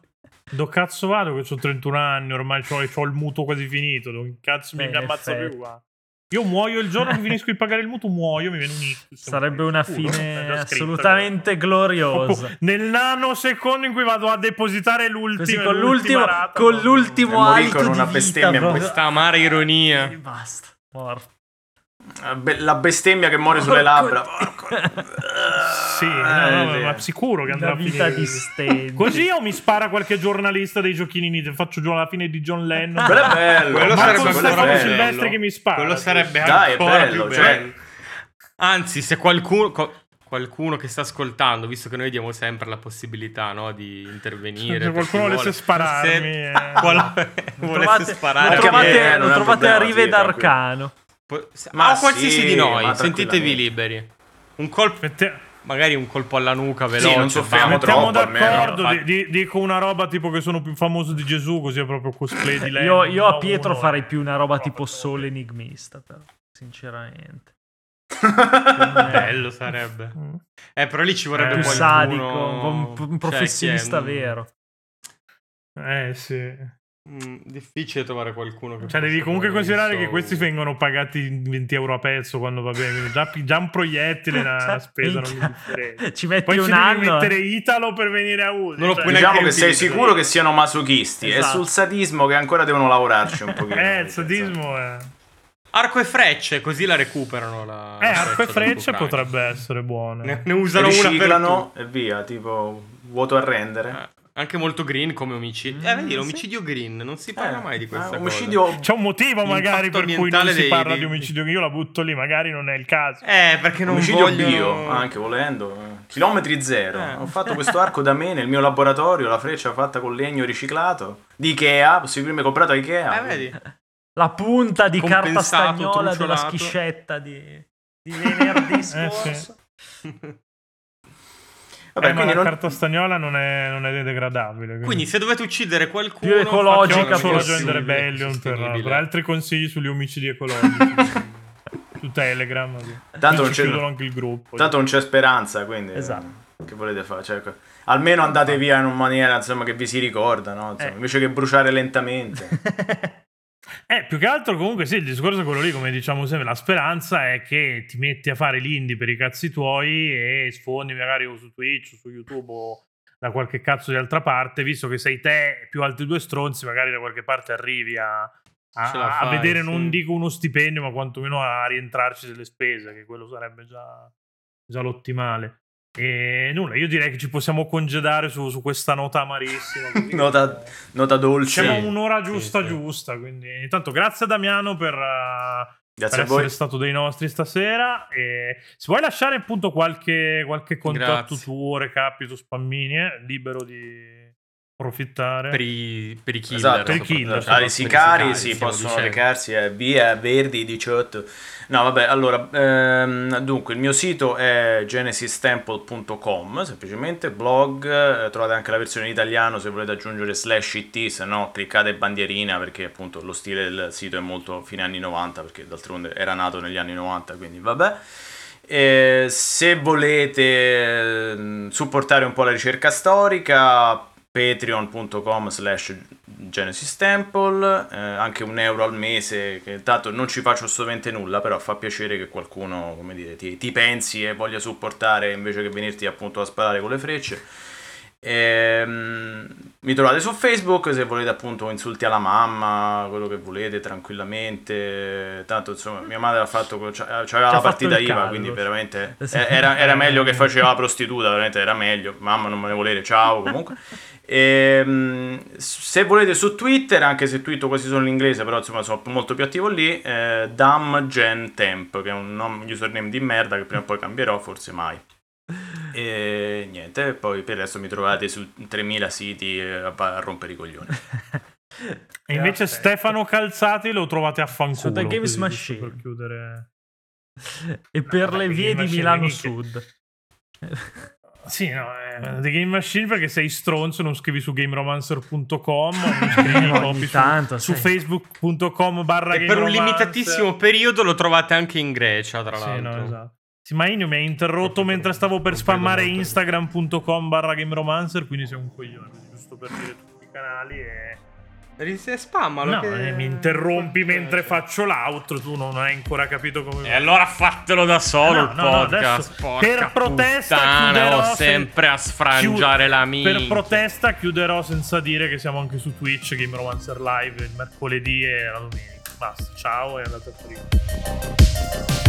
do cazzo vado che ho 31 anni, ormai ho il mutuo quasi finito, dove cazzo mi, Beh, mi ammazza effetti. più qua. Io muoio il giorno che [LAUGHS] finisco di pagare il mutuo, muoio, mi viene un ictus. Sarebbe una fine scritto, assolutamente però. gloriosa. Nel nanosecondo in cui vado a depositare l'ultimo con l'ultimo, rata, con l'ultimo E alito con una di bestemmia vita in proprio. Questa amara ironia. E basta. Morto. Eh, La bestemmia che muore sulle labbra. [LAUGHS] Sì, no, Eh, no, sì. ma sicuro che andrà a vita finire di così. o mi spara qualche giornalista dei giochini faccio giù alla fine di John Lennon. Quello è bello. Quello Ma sarebbe Stefano bello. Silvestre che mi spara. Quello sarebbe Dai, è ancora bello, più cioè- bello. Anzi, se qualcuno, co- qualcuno che sta ascoltando, visto che noi diamo sempre la possibilità no, di intervenire. Se qualcuno volesse spararmi, se eh. qual- [LAUGHS] volesse trovate, sparare lo trovate, eh, lo trovate a problema, Rive sì, d'Arcano. Po- se- Ma o qualsiasi sì, di noi, ma sentitevi liberi. Un colpo, Mette- magari un colpo alla nuca veloce. non soffriamo basta. Mettiamo troppo, almeno. d'accordo, Fa- di- di- dico una roba tipo che sono più famoso di Gesù, così è proprio cosplay di [LAUGHS] lei. Io, io a Pietro uno. farei più una roba tipo solo enigmista, però, sinceramente. [LAUGHS] Bello sarebbe. Mm. Eh, però lì ci vorrebbe Eh, più sadico, un, po' un- un cioè, professionista che è vero. Eh sì. Mm, difficile trovare qualcuno che Cioè, devi possa comunque considerare che questi vengono pagati 20 euro a pezzo quando va bene. Già, già un proiettile è una Cioè, spesa non. Ci metti Poi un ci devi anno. mettere Italo per venire a Udine. Non lo cioè- puoi Diciamo che sei sicuro che siano masochisti. È Esatto. sul sadismo che ancora devono lavorarci un pochino. [LAUGHS] Eh, il sadismo è... Arco e frecce, così la recuperano la... Eh, la arco e frecce potrebbe essere buono. Ne, ne usano una per Riciclano tutti. e via, tipo vuoto a rendere. Eh, anche molto green come omicidio. Eh, vedi, l'omicidio green, non si parla Eh, mai di questa eh, cosa. omicidio C'è un motivo magari L'impatto per cui non si parla dei- di omicidio. Che io la butto lì, magari non è il caso. Eh, perché non omicidio vogliono... bio, anche volendo. Chilometri zero. Eh. Ho fatto questo arco da me nel mio laboratorio, la freccia fatta con legno riciclato. Di Ikea, possibilmente comprato a Ikea. Eh, vedi. La punta di carta stagnola della schiscetta di, di venerdì [LAUGHS] Eh, sì. [LAUGHS] Vabbè, Eh, ma quindi la non... carta stagnola non è, non è degradabile. Quindi se dovete uccidere qualcuno... Più ecologica solo sostenibile, Rebellion per, per altri consigli sugli omicidi ecologici [LAUGHS] su Telegram. Tanto non Ci c'è- chiudono anche il gruppo. Tanto non c'è speranza, quindi... Esatto. Che volete fare? Cioè, almeno andate via in una maniera insomma, che vi si ricorda, no? Insomma, Eh. Invece che bruciare lentamente. [LAUGHS] Eh, più che altro comunque sì, il discorso è quello lì, come diciamo sempre, la speranza è che ti metti a fare l'indie per i cazzi tuoi e sfondi magari o su Twitch o su YouTube o da qualche cazzo di altra parte, visto che sei te più altri due stronzi, magari da qualche parte arrivi a, a- la a fai, vedere, sì. non dico uno stipendio, ma quantomeno a rientrarci delle spese, che quello sarebbe già, già l'ottimale. E nulla, io direi che ci possiamo congedare su, su questa nota amarissima. [LAUGHS] nota, nota dolce. Siamo un'ora giusta sì. giusta, quindi intanto grazie a Damiano per, per Grazie a essere stato dei nostri stasera e se vuoi lasciare appunto qualche, qualche contatto Grazie. tuo, recapito, spammini, eh, libero di approfittare. Per i, per i killer. Esatto, per i killer. Ah, i Per sicari si possono dicendo. recarsi a via Verdi 18. No, vabbè, allora, ehm, dunque, il mio sito è genesistemple.com, semplicemente blog, eh, trovate anche la versione in italiano se volete aggiungere slash it, se no cliccate bandierina perché appunto lo stile del sito è molto fine anni 90 perché d'altronde era nato negli anni 90, quindi vabbè. Eh, se volete ehm, supportare un po' la ricerca storica, patreon.com slash Genesis Temple, eh, anche un euro al mese, che tanto non ci faccio assolutamente nulla, però fa piacere che qualcuno, come dire, ti, ti pensi e voglia supportare invece che venirti appunto a sparare con le frecce. Ehm, mi trovate su Facebook se volete appunto insulti alla mamma, quello che volete tranquillamente. Tanto insomma, mia madre ha fatto c'aveva la fatto partita IVA, callo. quindi veramente era, era meglio che [LAUGHS] faceva la prostituta, veramente era meglio. Mamma non me ne volere, ciao comunque. Ehm, se volete su Twitter, anche se twitto quasi solo in inglese, però insomma sono molto più attivo lì, eh, DamGenTemp, che è un nome- username di merda che prima o poi cambierò, forse mai. E niente, poi per adesso mi trovate su 3000 siti eh, a, a rompere i coglioni. E invece Perfetto. Stefano Calzati lo trovate a fanculo. Su The Games Machine. Per chiudere. e per Vabbè, le vie di Milano. Sud. [LAUGHS] Sì, no, eh, The Game Machine perché sei stronzo, non scrivi su gameromancer.com, non scrivi copy su- tanto, su, sì. facebook.com barra E per un limitatissimo periodo lo trovate anche in Grecia, tra Sì, l'altro. no, esatto. Sì, ma Ennio mi ha interrotto mentre stavo per spammare instagram.com barra gameromancer, quindi sei un coglione, giusto per dire tutti i canali e... Spammalo. No, che- eh, mi interrompi mentre faccio l'outro, tu non hai ancora capito come... E allora fatelo da solo No, il no, no, podcast. porca per protesta chiuderò se- sempre a sfrangiare chiu- la minchia. Per protesta chiuderò senza dire che siamo anche su Twitch, Game Romancer Live il mercoledì e la domenica. Basta, ciao e andate a free.